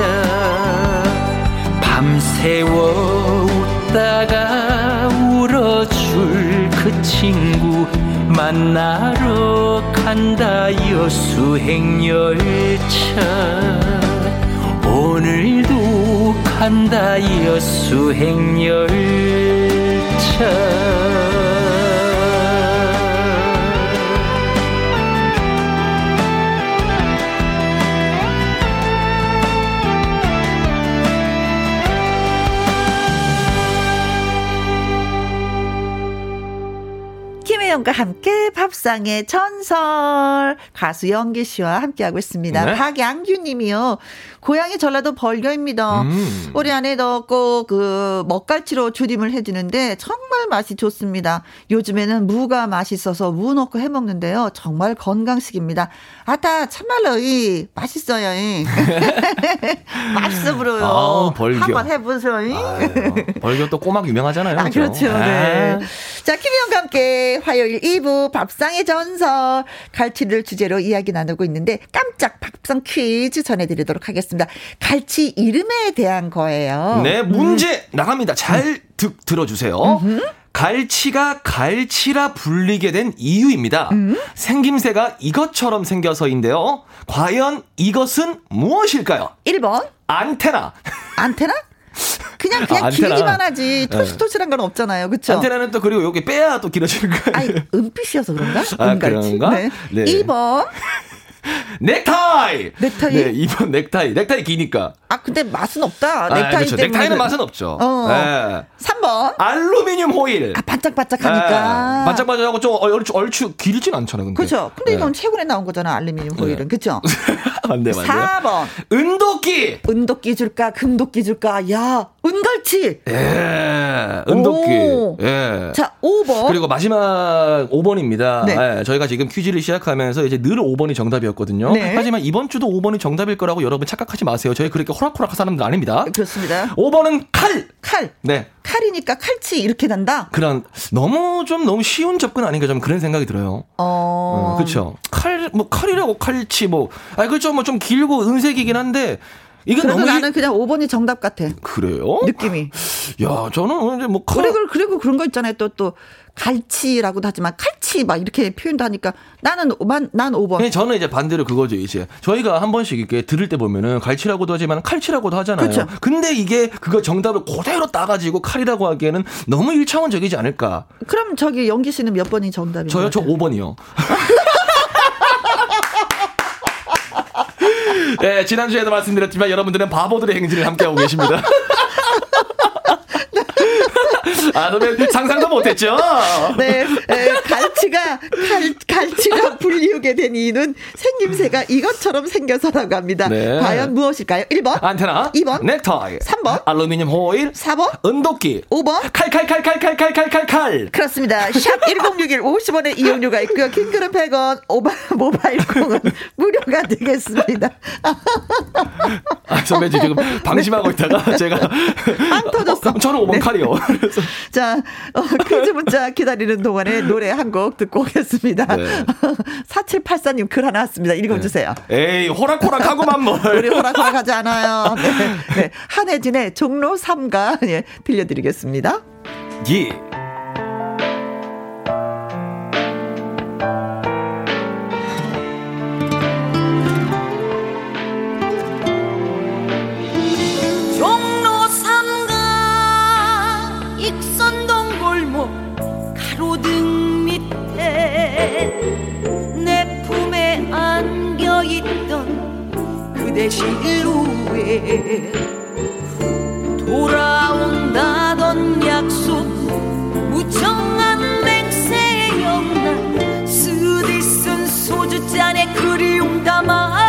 밤새워 웃다가 울어줄 그 친구 만나러 간다 여수행 열차. 오늘도 간다 여수행 열차 김혜영과 함께 밥상의 전설 가수 영기 씨와 함께하고 있습니다. 네. 박양규 님이요. 고향이 전라도 벌교입니다. 음. 우리 아내 넣고 그 먹갈치로 조림을 해주는데 정말 맛이 좋습니다. 요즘에는 무가 맛있어서 무 넣고 해 먹는데요. 정말 건강식입니다. 아따 참말로 이 맛있어요. 이. 맛있어 보여요. 아우, 벌교. 한번 해보세요. 이. 아유, 벌교 또 꼬막 유명하잖아요. 아, 그렇죠. 네. 자, 김희영과 함께 화요일 2부 밥상의 전설 갈치를 주제로 이야기 나누고 있는데 깜짝 밥상 퀴즈 전해드리도록 하겠습니다. 갈치 이름에 대한 거예요. 네, 문제 나갑니다. 잘 듣, 들어주세요. 갈치가 갈치라 불리게 된 이유입니다. 생김새가 이것처럼 생겨서인데요. 과연 이것은 무엇일까요? 1번 안테나. 안테나? 그냥 그냥 아. 길기만 하지 토실토실한 건 없잖아요. 그렇죠? 안테나는 또 그리고 여기 빼야 또 길어지는 거예요. 아니, 은빛이어서 그런가? 아, 은갈치. 그런가? 네. 네. 2번. 넥타이. 넥타이? 네, 2번 넥타이. 넥타이 기니까. 아, 근데 맛은 없다. 아, 넥타이 그렇죠. 때문에. 넥타이는 맛은 없죠. 어. 네. 3번. 알루미늄 호일. 아, 반짝반짝하니까. 네. 반짝반짝하고 좀 얼추, 얼추 길진 않잖아요. 근데. 그렇죠. 근데 네. 이건 최근에 나온 거잖아. 알루미늄 호일은. 그렇죠? 맞네, 맞네. 4번. 은도끼. 은도끼 줄까? 금도끼 줄까? 야, 은갈치. 예. 은도끼. 오. 예. 자, 5번. 그리고 마지막 5번입니다. 네. 예, 저희가 지금 퀴즈를 시작하면서 이제 늘 5번이 정답이었거든요. 네. 하지만 이번 주도 5번이 정답일 거라고 여러분 착각하지 마세요. 저희 그렇게 호락호락한 사람들 아닙니다. 그렇습니다. 5번은 칼. 칼. 네. 칼이니까 칼치 이렇게 난다. 그런 너무 좀 너무 쉬운 접근 아닌가 좀 그런 생각이 들어요. 어. 어, 그렇죠. 칼 뭐 칼이라고 칼치 뭐 아니 그렇죠. 뭐 좀 길고 은색이긴 한데 이게 너무 나는 그냥 5번이 정답 같아. 그래요? 느낌이. 야, 저는 이제 뭐 그리고 그리고 그런 거 있잖아요. 또또 또 갈치라고도 하지만 칼치 막 이렇게 표현도 하니까 나는 난 5번. 네, 저는 이제 반대로 그거죠, 이제. 저희가 한 번씩 이렇게 들을 때 보면은 갈치라고도 하지만 칼치라고도 하잖아요. 그렇죠. 근데 이게 그거 정답을 그대로 따 가지고 칼이라고 하기에는 너무 일차원적이지 않을까. 그럼 저기 연기 씨는 몇 번이 정답이에요? 저요? 저 5번이요. 네, 지난주에도 말씀드렸지만 여러분들은 바보들의 행진을 함께하고 계십니다. 아, 너는 상상도 못했죠? 네, 에, 갈 치가, 갈, 갈치가 불리우게 된 이유는 생김새가 이것처럼 생겨서라고 합니다. 네. 과연 무엇일까요? 1번. 안테나. 2번. 넥타이. 3번. 알루미늄 호일. 4번. 은도끼. 5번. 칼칼칼칼칼칼칼칼. 그렇습니다. 샵 1061 50원의 이용료가 있고요. 킹크은 100원, 오바, 모바일 콩은 무료가 되겠습니다. 아, 선배 지금 방심하고 있다가 제가. 빵 터졌어. 어, 저는 5번 네. 칼이요. 자, 어, 퀴즈 문자 기다리는 동안에 노래 한곡 듣고 오겠습니다. 네. 4784님 글 하나 왔습니다. 읽어주세요. 네. 에이, 호락호락하고만 뭘. 우리 호락호락하지 않아요. 네. 네. 한혜진의 종로 3가 예, 들려드리겠습니다. 예. 내 실루엣 돌아온다던 약속 무정한 맹세의 영락 쓰디 쓴 소주잔에 그리움 담아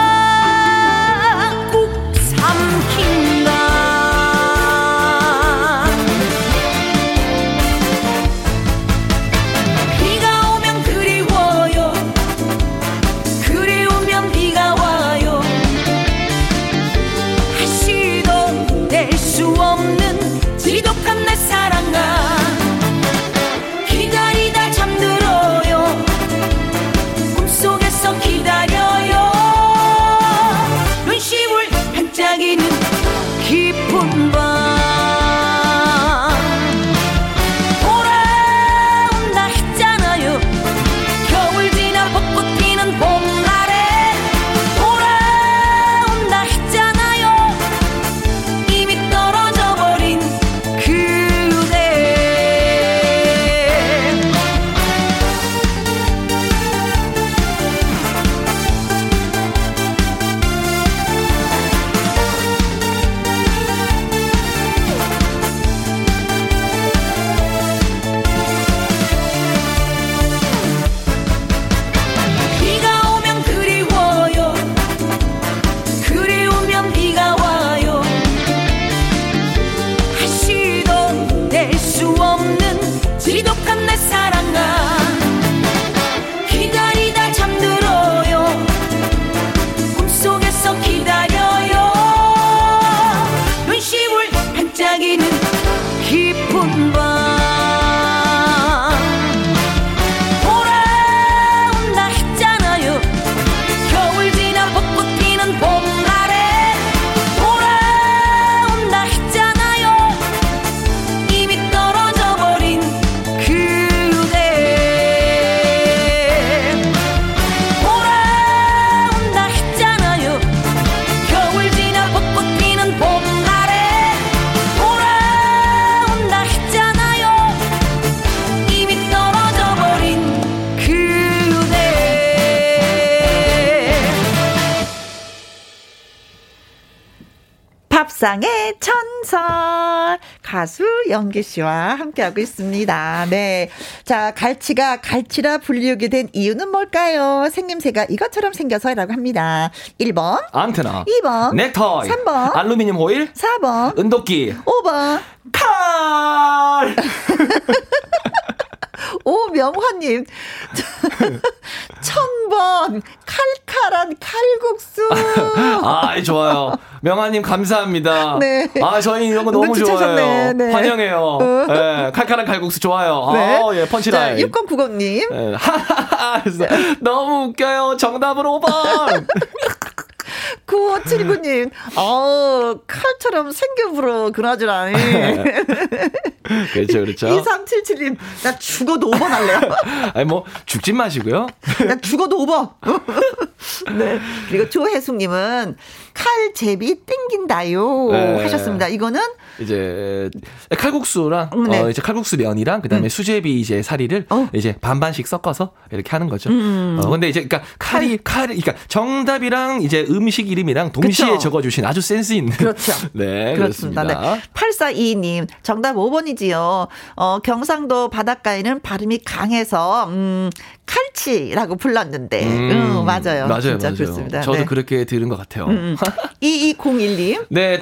영기 씨와 함께하고 있습니다. 네. 자, 갈치가 갈치라 불리우게 된 이유는 뭘까요? 생김새가 이것처럼 생겨서라고 합니다. 1번. 안테나. 2번. 넥타이. 3번. 알루미늄 호일. 4번. 은도끼. 5번. 칼! 오명화님. 천번 칼칼한 칼국수. 아, 좋아요. 명화님 감사합니다. 네. 아, 저희 이런 거 너무 좋아요. 네. 환영해요. 어. 네, 칼칼한 칼국수 좋아요. 네. 아, 예, 펀치라인. 6090님. 네. 하하하. 너무 웃겨요. 정답은 5번. 9579님, 어, 칼처럼 생겨불어, 그나저나. 그렇죠, 그렇죠. 2377님, 나 죽어도 5번 할래요. 아니, 뭐, 죽진 마시고요. 나 죽어도 5번. 네. 그리고 조혜숙님은 칼제비 땡긴다요. 네. 하셨습니다. 이거는 이제 칼국수랑 네. 어, 이제 칼국수 면이랑 그다음에 음. 수제비 이제 사리를 어. 이제 반반씩 섞어서 이렇게 하는 거죠. 음. 어, 근데 이제 그러니까 칼이 칼 그러니까 정답이랑 이제 음식 이름이랑 동시에? 적어 주신 아주 센스 있는 그렇죠. 네, 그렇습니다. 그렇습니다. 네. 8422님 정답 5번이 지요. 어, 경상도 바닷가에는 발음이 강해서 음, 칼치라고 불렀는데. 음, 음 맞아요. 맞아요. 맞아요. 그렇습니다. 저도 네. 그렇게 들은 것 같아요. 음, 2201님. 음. 네,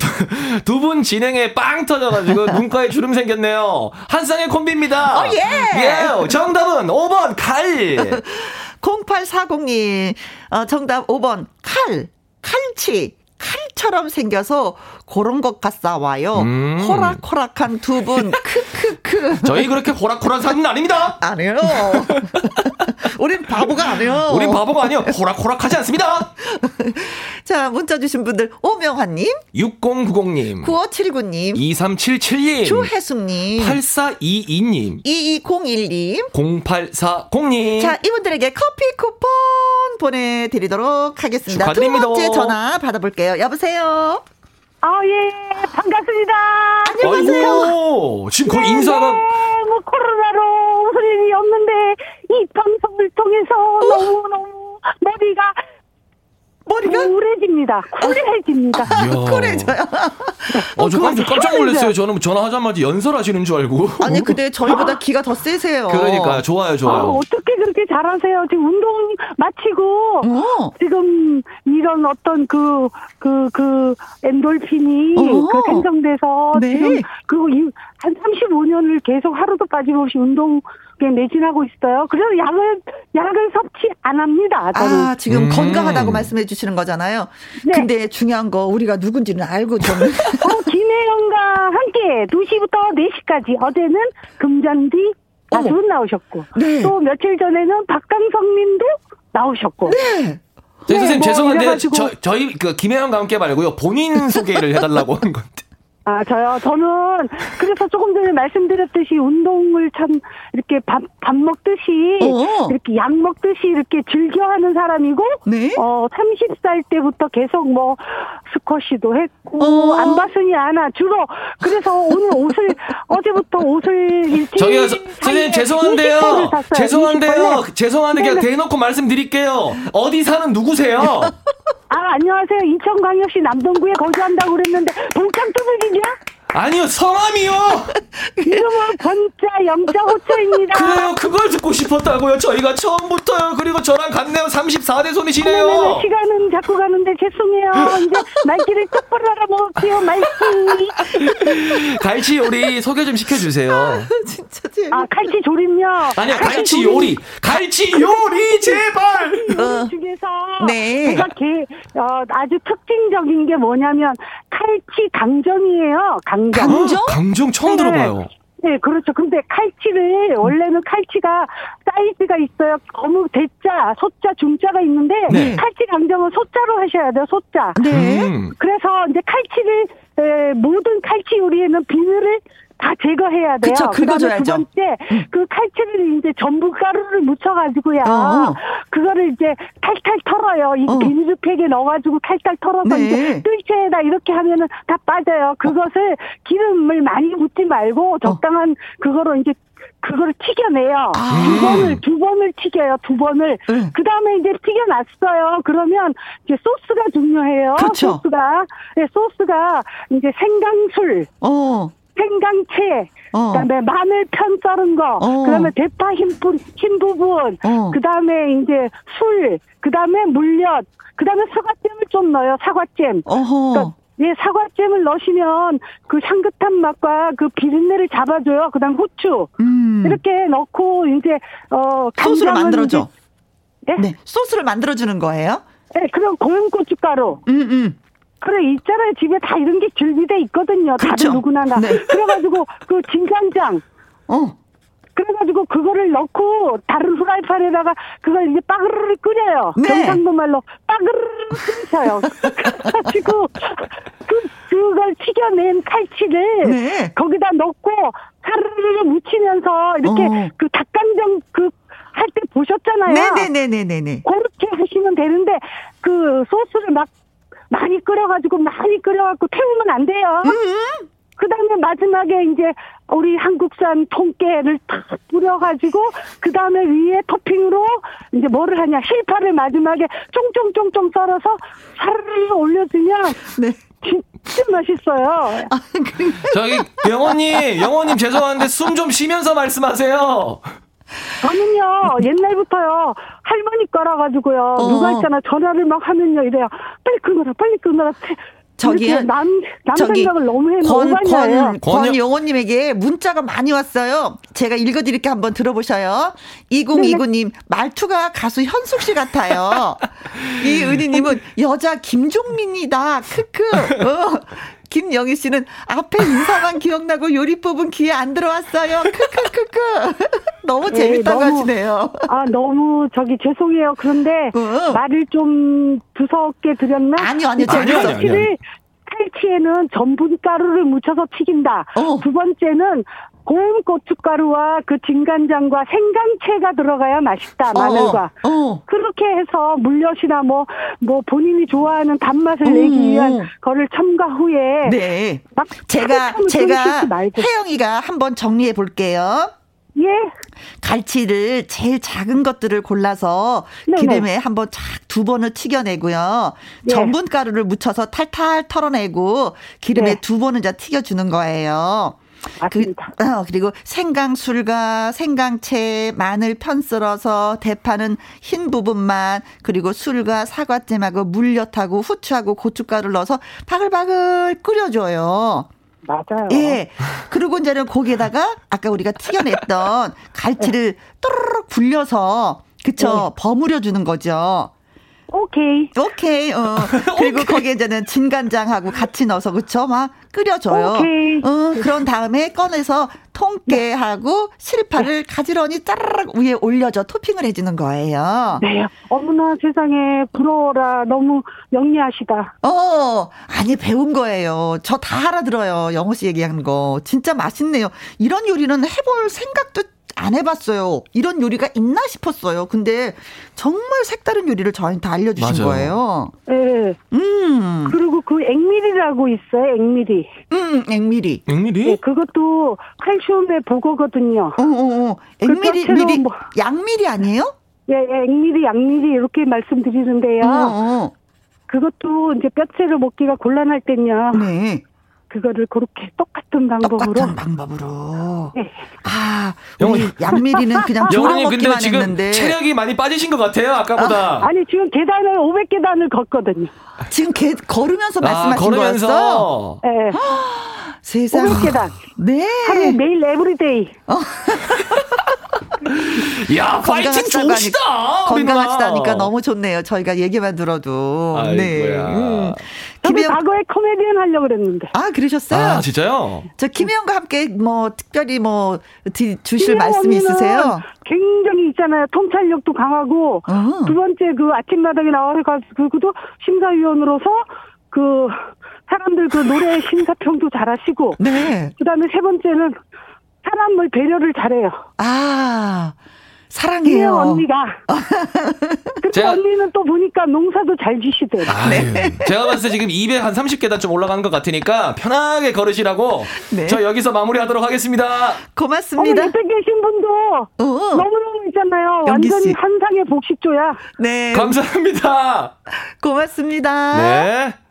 두분 진행에 빵 터져가지고 눈가에 주름 생겼네요. 한상의 콤비입니다. 어, 예. 예. 정답은 5번 칼. 0840님, 어, 정답 5번 칼. 칼치. 칼처럼 생겨서 그런 것 같사 와요. 음. 호락호락한 두 분, 크크크. 저희 그렇게 호락호락한 사람은 아닙니다. 아니요. 우린 바보가 아니요. 우린 바보가 아니요. 호락호락하지 않습니다. 자, 문자 주신 분들, 오명환님, 6090님, 9579님, 2377님, 조혜숙님, 8422님, 2201님, 0840님. 자, 이분들에게 커피 쿠폰 보내드리도록 하겠습니다. 축하드립니다. 두 번째 전화 받아볼게요. 여보세요? 아, 예, 반갑습니다. 안녕하세요. 아이고, 지금 거의 네, 인사가. 네, 뭐, 코로나로 웃을 일이 없는데, 이 방송을 통해서 어? 너무너무 머리가 머리가 쿨해집니다. 쿨해집니다. 쿨해져요. 어, 저 깜짝, 깜짝 놀랐어요. 저는 전화하자마자 연설하시는 줄 알고. 아니, 근데 저희보다 기가 더 세세요. 그러니까, 좋아요, 좋아요. 아, 어떻게 그렇게 잘하세요? 지금 운동 마치고, 어. 지금 이런 어떤 그, 그, 그, 엔돌핀이 어. 그 생성돼서, 네. 지금, 그리고 한 35년을 계속 하루도 빠짐없이 운동 매진하고 있어요. 그래서 약을 약을 섭취 안 합니다. 저는. 아 지금 음. 건강하다고 말씀해 주시는 거잖아요. 네. 근데 중요한 거 우리가 누군지는 알고 좀. 어, 김혜영과 함께 2시부터 4시까지 어제는 금잔디 가수분 나오셨고 네. 또 며칠 전에는 박강성님도 나오셨고. 네. 네, 선생님 뭐 죄송한데 저, 저희 그 김혜영과 함께 말고요 본인 소개를 해달라고 하는 건데. 아, 저요? 저는, 그래서 조금 전에 말씀드렸듯이 운동을 참, 이렇게 밥, 밥 먹듯이, 어어. 이렇게 약 먹듯이 이렇게 즐겨 하는 사람이고, 네? 어, 30살 때부터 계속 뭐, 스쿼시도 했고, 어. 안 봤으니 않아. 주로, 그래서 오늘 옷을, 어제부터 옷을 일찍. 저기요, 선생님, 죄송한데요. 죄송한데요. 죄송한데 그냥 대놓고 말씀드릴게요. 어디 사는 누구세요? 아, 안녕하세요. 인천광역시 남동구에 거주한다고 그랬는데, 봉창 뚜벅이 냐? 아니요, 성함이요! 이름은 건자 영자 호초입니다. 그래요, 그걸 듣고 싶었다고요. 저희가 처음부터요. 그리고 저랑 같네요. 34대 손이시네요. 네네, 시간은 자꾸 가는데 죄송해요. 이제 말귀를 똑바로 알아먹을게요, 말귀. 갈치 요리 소개 좀 시켜주세요. 진짜 재밌 아, 갈치 조림요? 아니요, 갈치, 갈치 요리. 갈치 요리, 제발! 어. 중에서 네. 제가 개, 어, 아주 특징적인 게 뭐냐면 칼치 강정이에요. 강 강정. 강정? 강정 처음 네. 들어봐요. 네, 그렇죠. 근데 칼치를 원래는 칼치가 사이즈가 있어요. 어묵 대자, 소자, 중자가 있는데 네. 칼치 강정은 소자로 하셔야 돼요. 소자. 네. 음. 그래서 이제 칼치를 에, 모든 칼치 요리에는 비늘을 다 제거해야 돼요. 그쵸, 긁어줘야죠. 두 번째, 음. 그 칼치를 이제 전부 가루를 묻혀가지고요. 어. 그거를 이제 탈탈 털어요. 이 어. 비닐팩에 넣어가지고 탈탈 털어서 네. 이제 뜰채에다 이렇게 하면은 다 빠져요. 그것을 기름을 많이 묻지 말고 적당한 어. 그거로 이제 그거를 튀겨내요. 아. 두 번을, 두 번을 튀겨요, 두 번을. 응. 그 다음에 이제 튀겨놨어요. 그러면 이제 소스가 중요해요. 그쵸. 소스가. 네, 소스가 이제 생강술. 어. 생강채, 어. 그다음에 마늘 편 썰은 거, 어. 그다음에 대파 흰, 뿌, 흰 부분, 어. 그다음에 이제 술, 그다음에 물엿, 그다음에 사과잼을 좀 넣어요. 사과잼. 그러니까 예, 사과잼을 넣으시면 그 향긋한 맛과 그 비린내를 잡아줘요. 그다음 후추 음. 이렇게 넣고 이제 어 소스를 만들어줘. 네? 네, 소스를 만들어주는 거예요? 네, 그럼 고운 고춧가루. 음, 음. 그래 있잖아요 집에 다 이런 게 준비돼 있거든요. 그렇죠. 다들 누구나 다. 네. 그래가지고 그 진간장. 어. 그래가지고 그거를 넣고 다른 후라이팬에다가 그걸 이제 빠그르르 끓여요. 네. 경상도 말로 빠그르르 끓여요. 그래가지고 그 그걸 튀겨낸 칼치를 네. 거기다 넣고 사르르 묻히면서 이렇게 어. 그 닭강정 그 할 때 보셨잖아요. 네네네네네. 그렇게 하시면 되는데 그 소스를 막 많이 끓여가지고 많이 끓여갖고 태우면 안 돼요. 음. 그 다음에 마지막에 이제 우리 한국산 통깨를 탁 뿌려가지고 그 다음에 위에 토핑으로 이제 뭐를 하냐 실파를 마지막에 쫑쫑쫑쫑 썰어서 사르르 올려주면 네. 진짜 맛있어요. 아, 저기 영호님, 영호님 죄송한데 숨 좀 쉬면서 말씀하세요. 저는요 옛날부터요 할머니 거라 가지고요 어. 누가 있잖아 전화를 막 하면요 이래요 빨리 끊어라 빨리 끊어라 저기요. 남, 남 저기 생각을 너무 해. 권, 권, 권영호님에게 문자가 많이 왔어요. 제가 읽어드릴게 한번 들어보셔요. 2029님, 말투가 가수 현숙 씨 같아요. 이 은희님은 여자 김종민이다. 크크. 어. 김영희 씨는 앞에 인사만 기억나고 요리법은 귀에 안 들어왔어요. 크크크크. 너무 네, 재밌다고 네, 너무, 하시네요. 아, 너무 저기 죄송해요. 그런데 어. 말을 좀 두껍게 드렸나? 아니요, 아니요. 아니요, 아니요, 아니요. 탈취에는 전분 가루를 묻혀서 튀긴다. 어. 두 번째는 고운 고춧가루와 그 진간장과 생강채가 들어가야 맛있다. 어, 마늘과 어. 그렇게 해서 물엿이나 뭐뭐 뭐 본인이 좋아하는 단맛을 음. 내기 위한 거를 첨가 후에 네. 막 제가 제가 혜영이가 한번 정리해 볼게요. 예. 갈치를 제일 작은 것들을 골라서 네네. 기름에 한번 착 두 번을 튀겨내고요. 네. 전분 가루를 묻혀서 탈탈 털어내고 기름에 네. 두 번을 이제 튀겨주는 거예요. 맞습니다. 그, 어, 그리고 생강술과 생강채, 마늘 편 썰어서 대파는 흰 부분만 그리고 술과 사과잼하고 물엿하고 후추하고 고춧가루를 넣어서 바글바글 끓여줘요. 맞아요. 예. 그리고 이제는 거기에다가 아까 우리가 튀겨냈던 갈치를 또르륵 굴려서 그쵸 네. 버무려 주는 거죠. 오케이. 오케이. 어. 그리고 오케이. 거기에 이제는 진간장하고 같이 넣어서 그쵸? 막 끓여줘요. 오케이. 어, 그런 다음에 꺼내서 통깨하고 실파를 네. 가지런히 짜르륵 위에 올려줘 토핑을 해주는 거예요. 네. 어머나 세상에 부러워라. 너무 영리하시다. 어, 아니 배운 거예요. 저 다 알아들어요. 영호 씨 얘기하는 거. 진짜 맛있네요. 이런 요리는 해볼 생각도 안 해봤어요. 이런 요리가 있나 싶었어요. 근데 정말 색다른 요리를 저한테 알려주신 맞아요. 거예요. 네. 음. 그리고 그 액밀이라고 있어요. 액밀이. 음, 액밀이. 액밀이? 네, 그것도 칼슘의 보고거든요. 어, 어, 어. 그 액밀이, 밀이, 뭐. 양밀이 아니에요? 예, 예, 액미리, 양미리 이렇게 말씀드리는데요. 어, 어. 그것도 이제 뼈채를 먹기가 곤란할 땐요. 네. 그거를 그렇게 똑같은 방법으로 똑같은 방법으로. 네. 아, 우리 양미리는 그냥 조랑 먹기만 지금 했는데 체력이 많이 빠지신 것 같아요 아까보다. 아, 네 지금 계단을 500계단을 걷거든요. 지금 개, 걸으면서 아, 말씀하신 아, 걸으면서. 거였어? 네. 세상. 500계단. 네. 하루에 매일 every day. 어. 야, 파이팅 좋으시다. 건강하시다니까 너무 좋네요. 저희가 얘기만 들어도. 아이고야. 네. 음. 김혜영 과거에 코미디언 하려고 그랬는데. 아, 그러셨어요? 아, 진짜요? 저 김혜영과 함께 뭐 특별히 뭐 주실 말씀이 있으세요? 굉장히 있잖아요. 통찰력도 강하고 어. 두 번째 그 아침마당에 나와서 그도 심사위원으로서 그 사람들 그 노래 심사평도 잘하시고 네. 그다음에 세 번째는 사람을 배려를 잘해요. 아. 사랑해요. 언니가. 제가, 언니는 또 보니까 농사도 잘 지시대요. 네. 제가 봤을 때 지금 200, 한 30계단 좀 올라간 것 같으니까 편하게 걸으시라고 네. 저 여기서 마무리하도록 하겠습니다. 고맙습니다. 어머, 옆에 계신 분도 어. 너무너무 있잖아요. 완전히 한상의 복식조야. 네. 감사합니다. 고맙습니다. 네.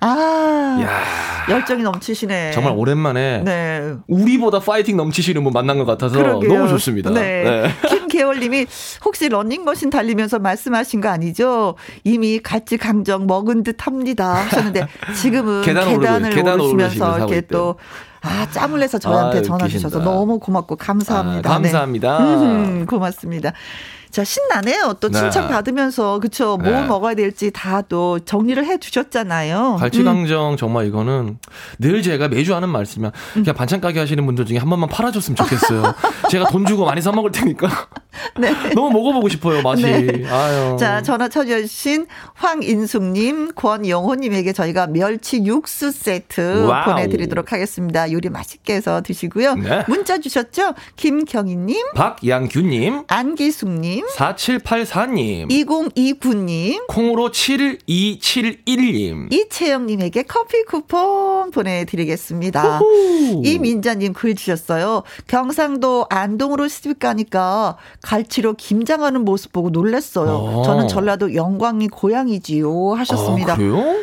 아, 야. 열정이 넘치시네. 정말 오랜만에 네. 우리보다 파이팅 넘치시는 분 만난 것 같아서 그러게요. 너무 좋습니다. 네. 네. 김계월님이 혹시 런닝머신 달리면서 말씀하신 거 아니죠? 이미 갈치 강정 먹은 듯합니다 하셨는데 지금은 계단 계단을 계단 오르시면서 이렇게 또 아, 짬을 내서 저한테 아, 전화 주셔서 너무 고맙고 감사합니다. 아, 감사합니다. 네. 음, 고맙습니다. 자, 신나네요. 또 네. 칭찬 받으면서, 그쵸. 뭐 네. 먹어야 될지 다 또 정리를 해 주셨잖아요. 갈치강정 음. 정말 이거는 늘 제가 매주 하는 말씀이야. 음. 그냥 반찬 가게 하시는 분들 중에 한 번만 팔아줬으면 좋겠어요. 제가 돈 주고 많이 사 먹을 테니까. 네. 너무 먹어보고 싶어요, 맛이. 네. 아유. 자, 전화 주신 황인숙님, 권영호님에게 저희가 멸치 육수 세트 wow. 보내드리도록 하겠습니다. 요리 맛있게 해서 드시고요. 네. 문자 주셨죠? 김경희님, 박양규님, 안기숙님, 4784님, 2029님, 콩으로 7271님, 이채영님에게 커피 쿠폰 보내드리겠습니다. 우후. 이민자님 글 주셨어요. 경상도 안동으로 시집 가니까 갈치로 김장하는 모습 보고 놀랐어요. 아. 저는 전라도 영광이 고향이지요 하셨습니다. 아, 그래요?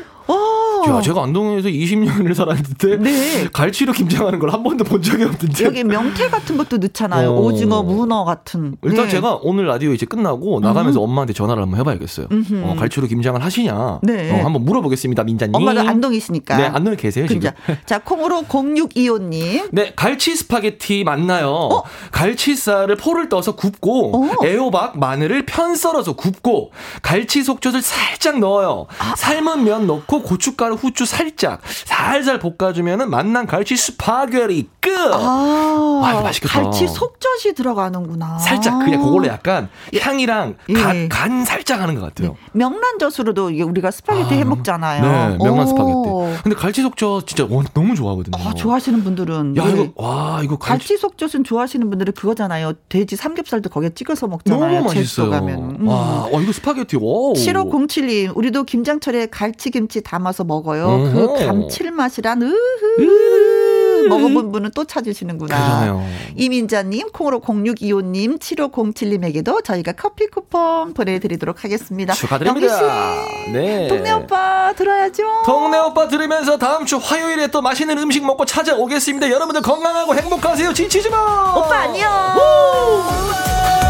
야, 제가 안동에서 20년을 살았는데 네. 갈치로 김장하는 걸 한 번도 본 적이 없는데. 여기 명태 같은 것도 넣잖아요. 어. 오징어, 문어 같은. 일단 네. 제가 오늘 라디오 이제 끝나고 나가면서 음흠. 엄마한테 전화를 한번 해봐야겠어요. 어, 갈치로 김장을 하시냐? 네. 어, 한번 물어보겠습니다, 민자님. 엄마는 안동이시니까. 네, 안동에 계세요 지금. 자, 콩으로 0625님. 네, 갈치 스파게티 맞나요? 어? 갈치살을 포를 떠서 굽고 어? 애호박, 마늘을 편 썰어서 굽고 갈치 속젓을 살짝 넣어요. 아. 삶은 면 넣고 고춧가루 후추 살짝 살살 볶아주면은 맛난 갈치 스파게티 끝. 아, 아 맛있겠다. 갈치 속젓이 들어가는구나. 살짝 그냥 그걸로 약간 예. 향이랑 예. 간, 간 살짝 하는 것 같아요. 네. 명란젓으로도 우리가 스파게티 아, 해 먹잖아요. 네, 명란 스파게티. 근데 갈치 속젓 진짜 너무 좋아하거든요. 아, 좋아하시는 분들은. 야 네. 이거 와 이거 갈치, 갈치 속젓은 좋아하시는 분들은 그거잖아요. 돼지 삼겹살도 거기에 찍어서 먹잖아요. 너무 맛있어요. 가면. 음. 와, 어, 이거 스파게티. 와. 7507님, 우리도 김장철에 갈치김치 담아서 먹어 요. 음흠. 그 감칠맛이란 으흐. 먹어본 분은 또 찾으시는구나. 그러네요. 이민자님, 콩으로 0625님, 7507님에게도 저희가 커피 쿠폰 보내드리도록 하겠습니다. 축하드립니다. 네. 동네 오빠 들어야죠. 동네 오빠 들으면서 다음 주 화요일에 또 맛있는 음식 먹고 찾아오겠습니다. 여러분들 건강하고 행복하세요. 지치지 마. 오빠 안녕. 김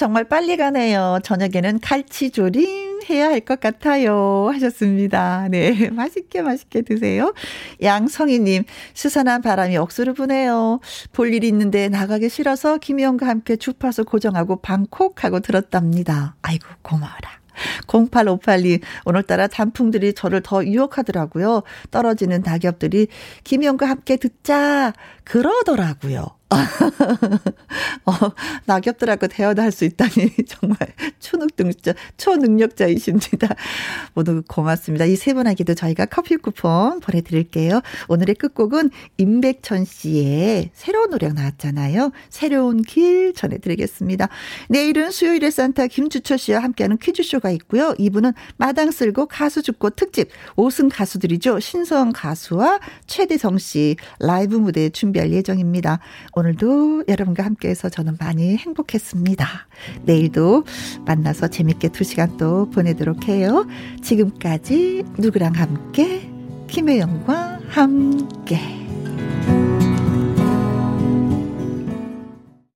정말 빨리 가네요. 저녁에는 갈치조림 해야 할 것 같아요. 하셨습니다. 네. 맛있게 맛있게 드세요. 양성희님, 수산한 바람이 억수로 부네요. 볼 일이 있는데 나가기 싫어서 김희영과 함께 주파수 고정하고 방콕하고 들었답니다. 아이고, 고마워라. 0858님, 오늘따라 단풍들이 저를 더 유혹하더라고요. 떨어지는 낙엽들이 김희영과 함께 듣자. 그러더라고요. 어, 낙엽들하고 대화도 할 수 있다니 정말 초능력자, 초능력자이십니다. 모두 고맙습니다. 이 세 분에게도 저희가 커피 쿠폰 보내드릴게요. 오늘의 끝곡은 임백천 씨의 새로운 노래가 나왔잖아요. 새로운 길 전해드리겠습니다. 내일은 수요일에 산타 김주철 씨와 함께하는 퀴즈쇼가 있고요. 이분은 마당 쓸고 가수 죽고 특집 5승 가수들이죠. 신성 가수와 최대성 씨 라이브 무대 준비할 예정입니다. 오늘도 여러분과 함께해서 저는 많이 행복했습니다. 내일도 만나서 재밌게 두 시간 또 보내도록 해요. 지금까지 누구랑 함께 김혜영과 함께.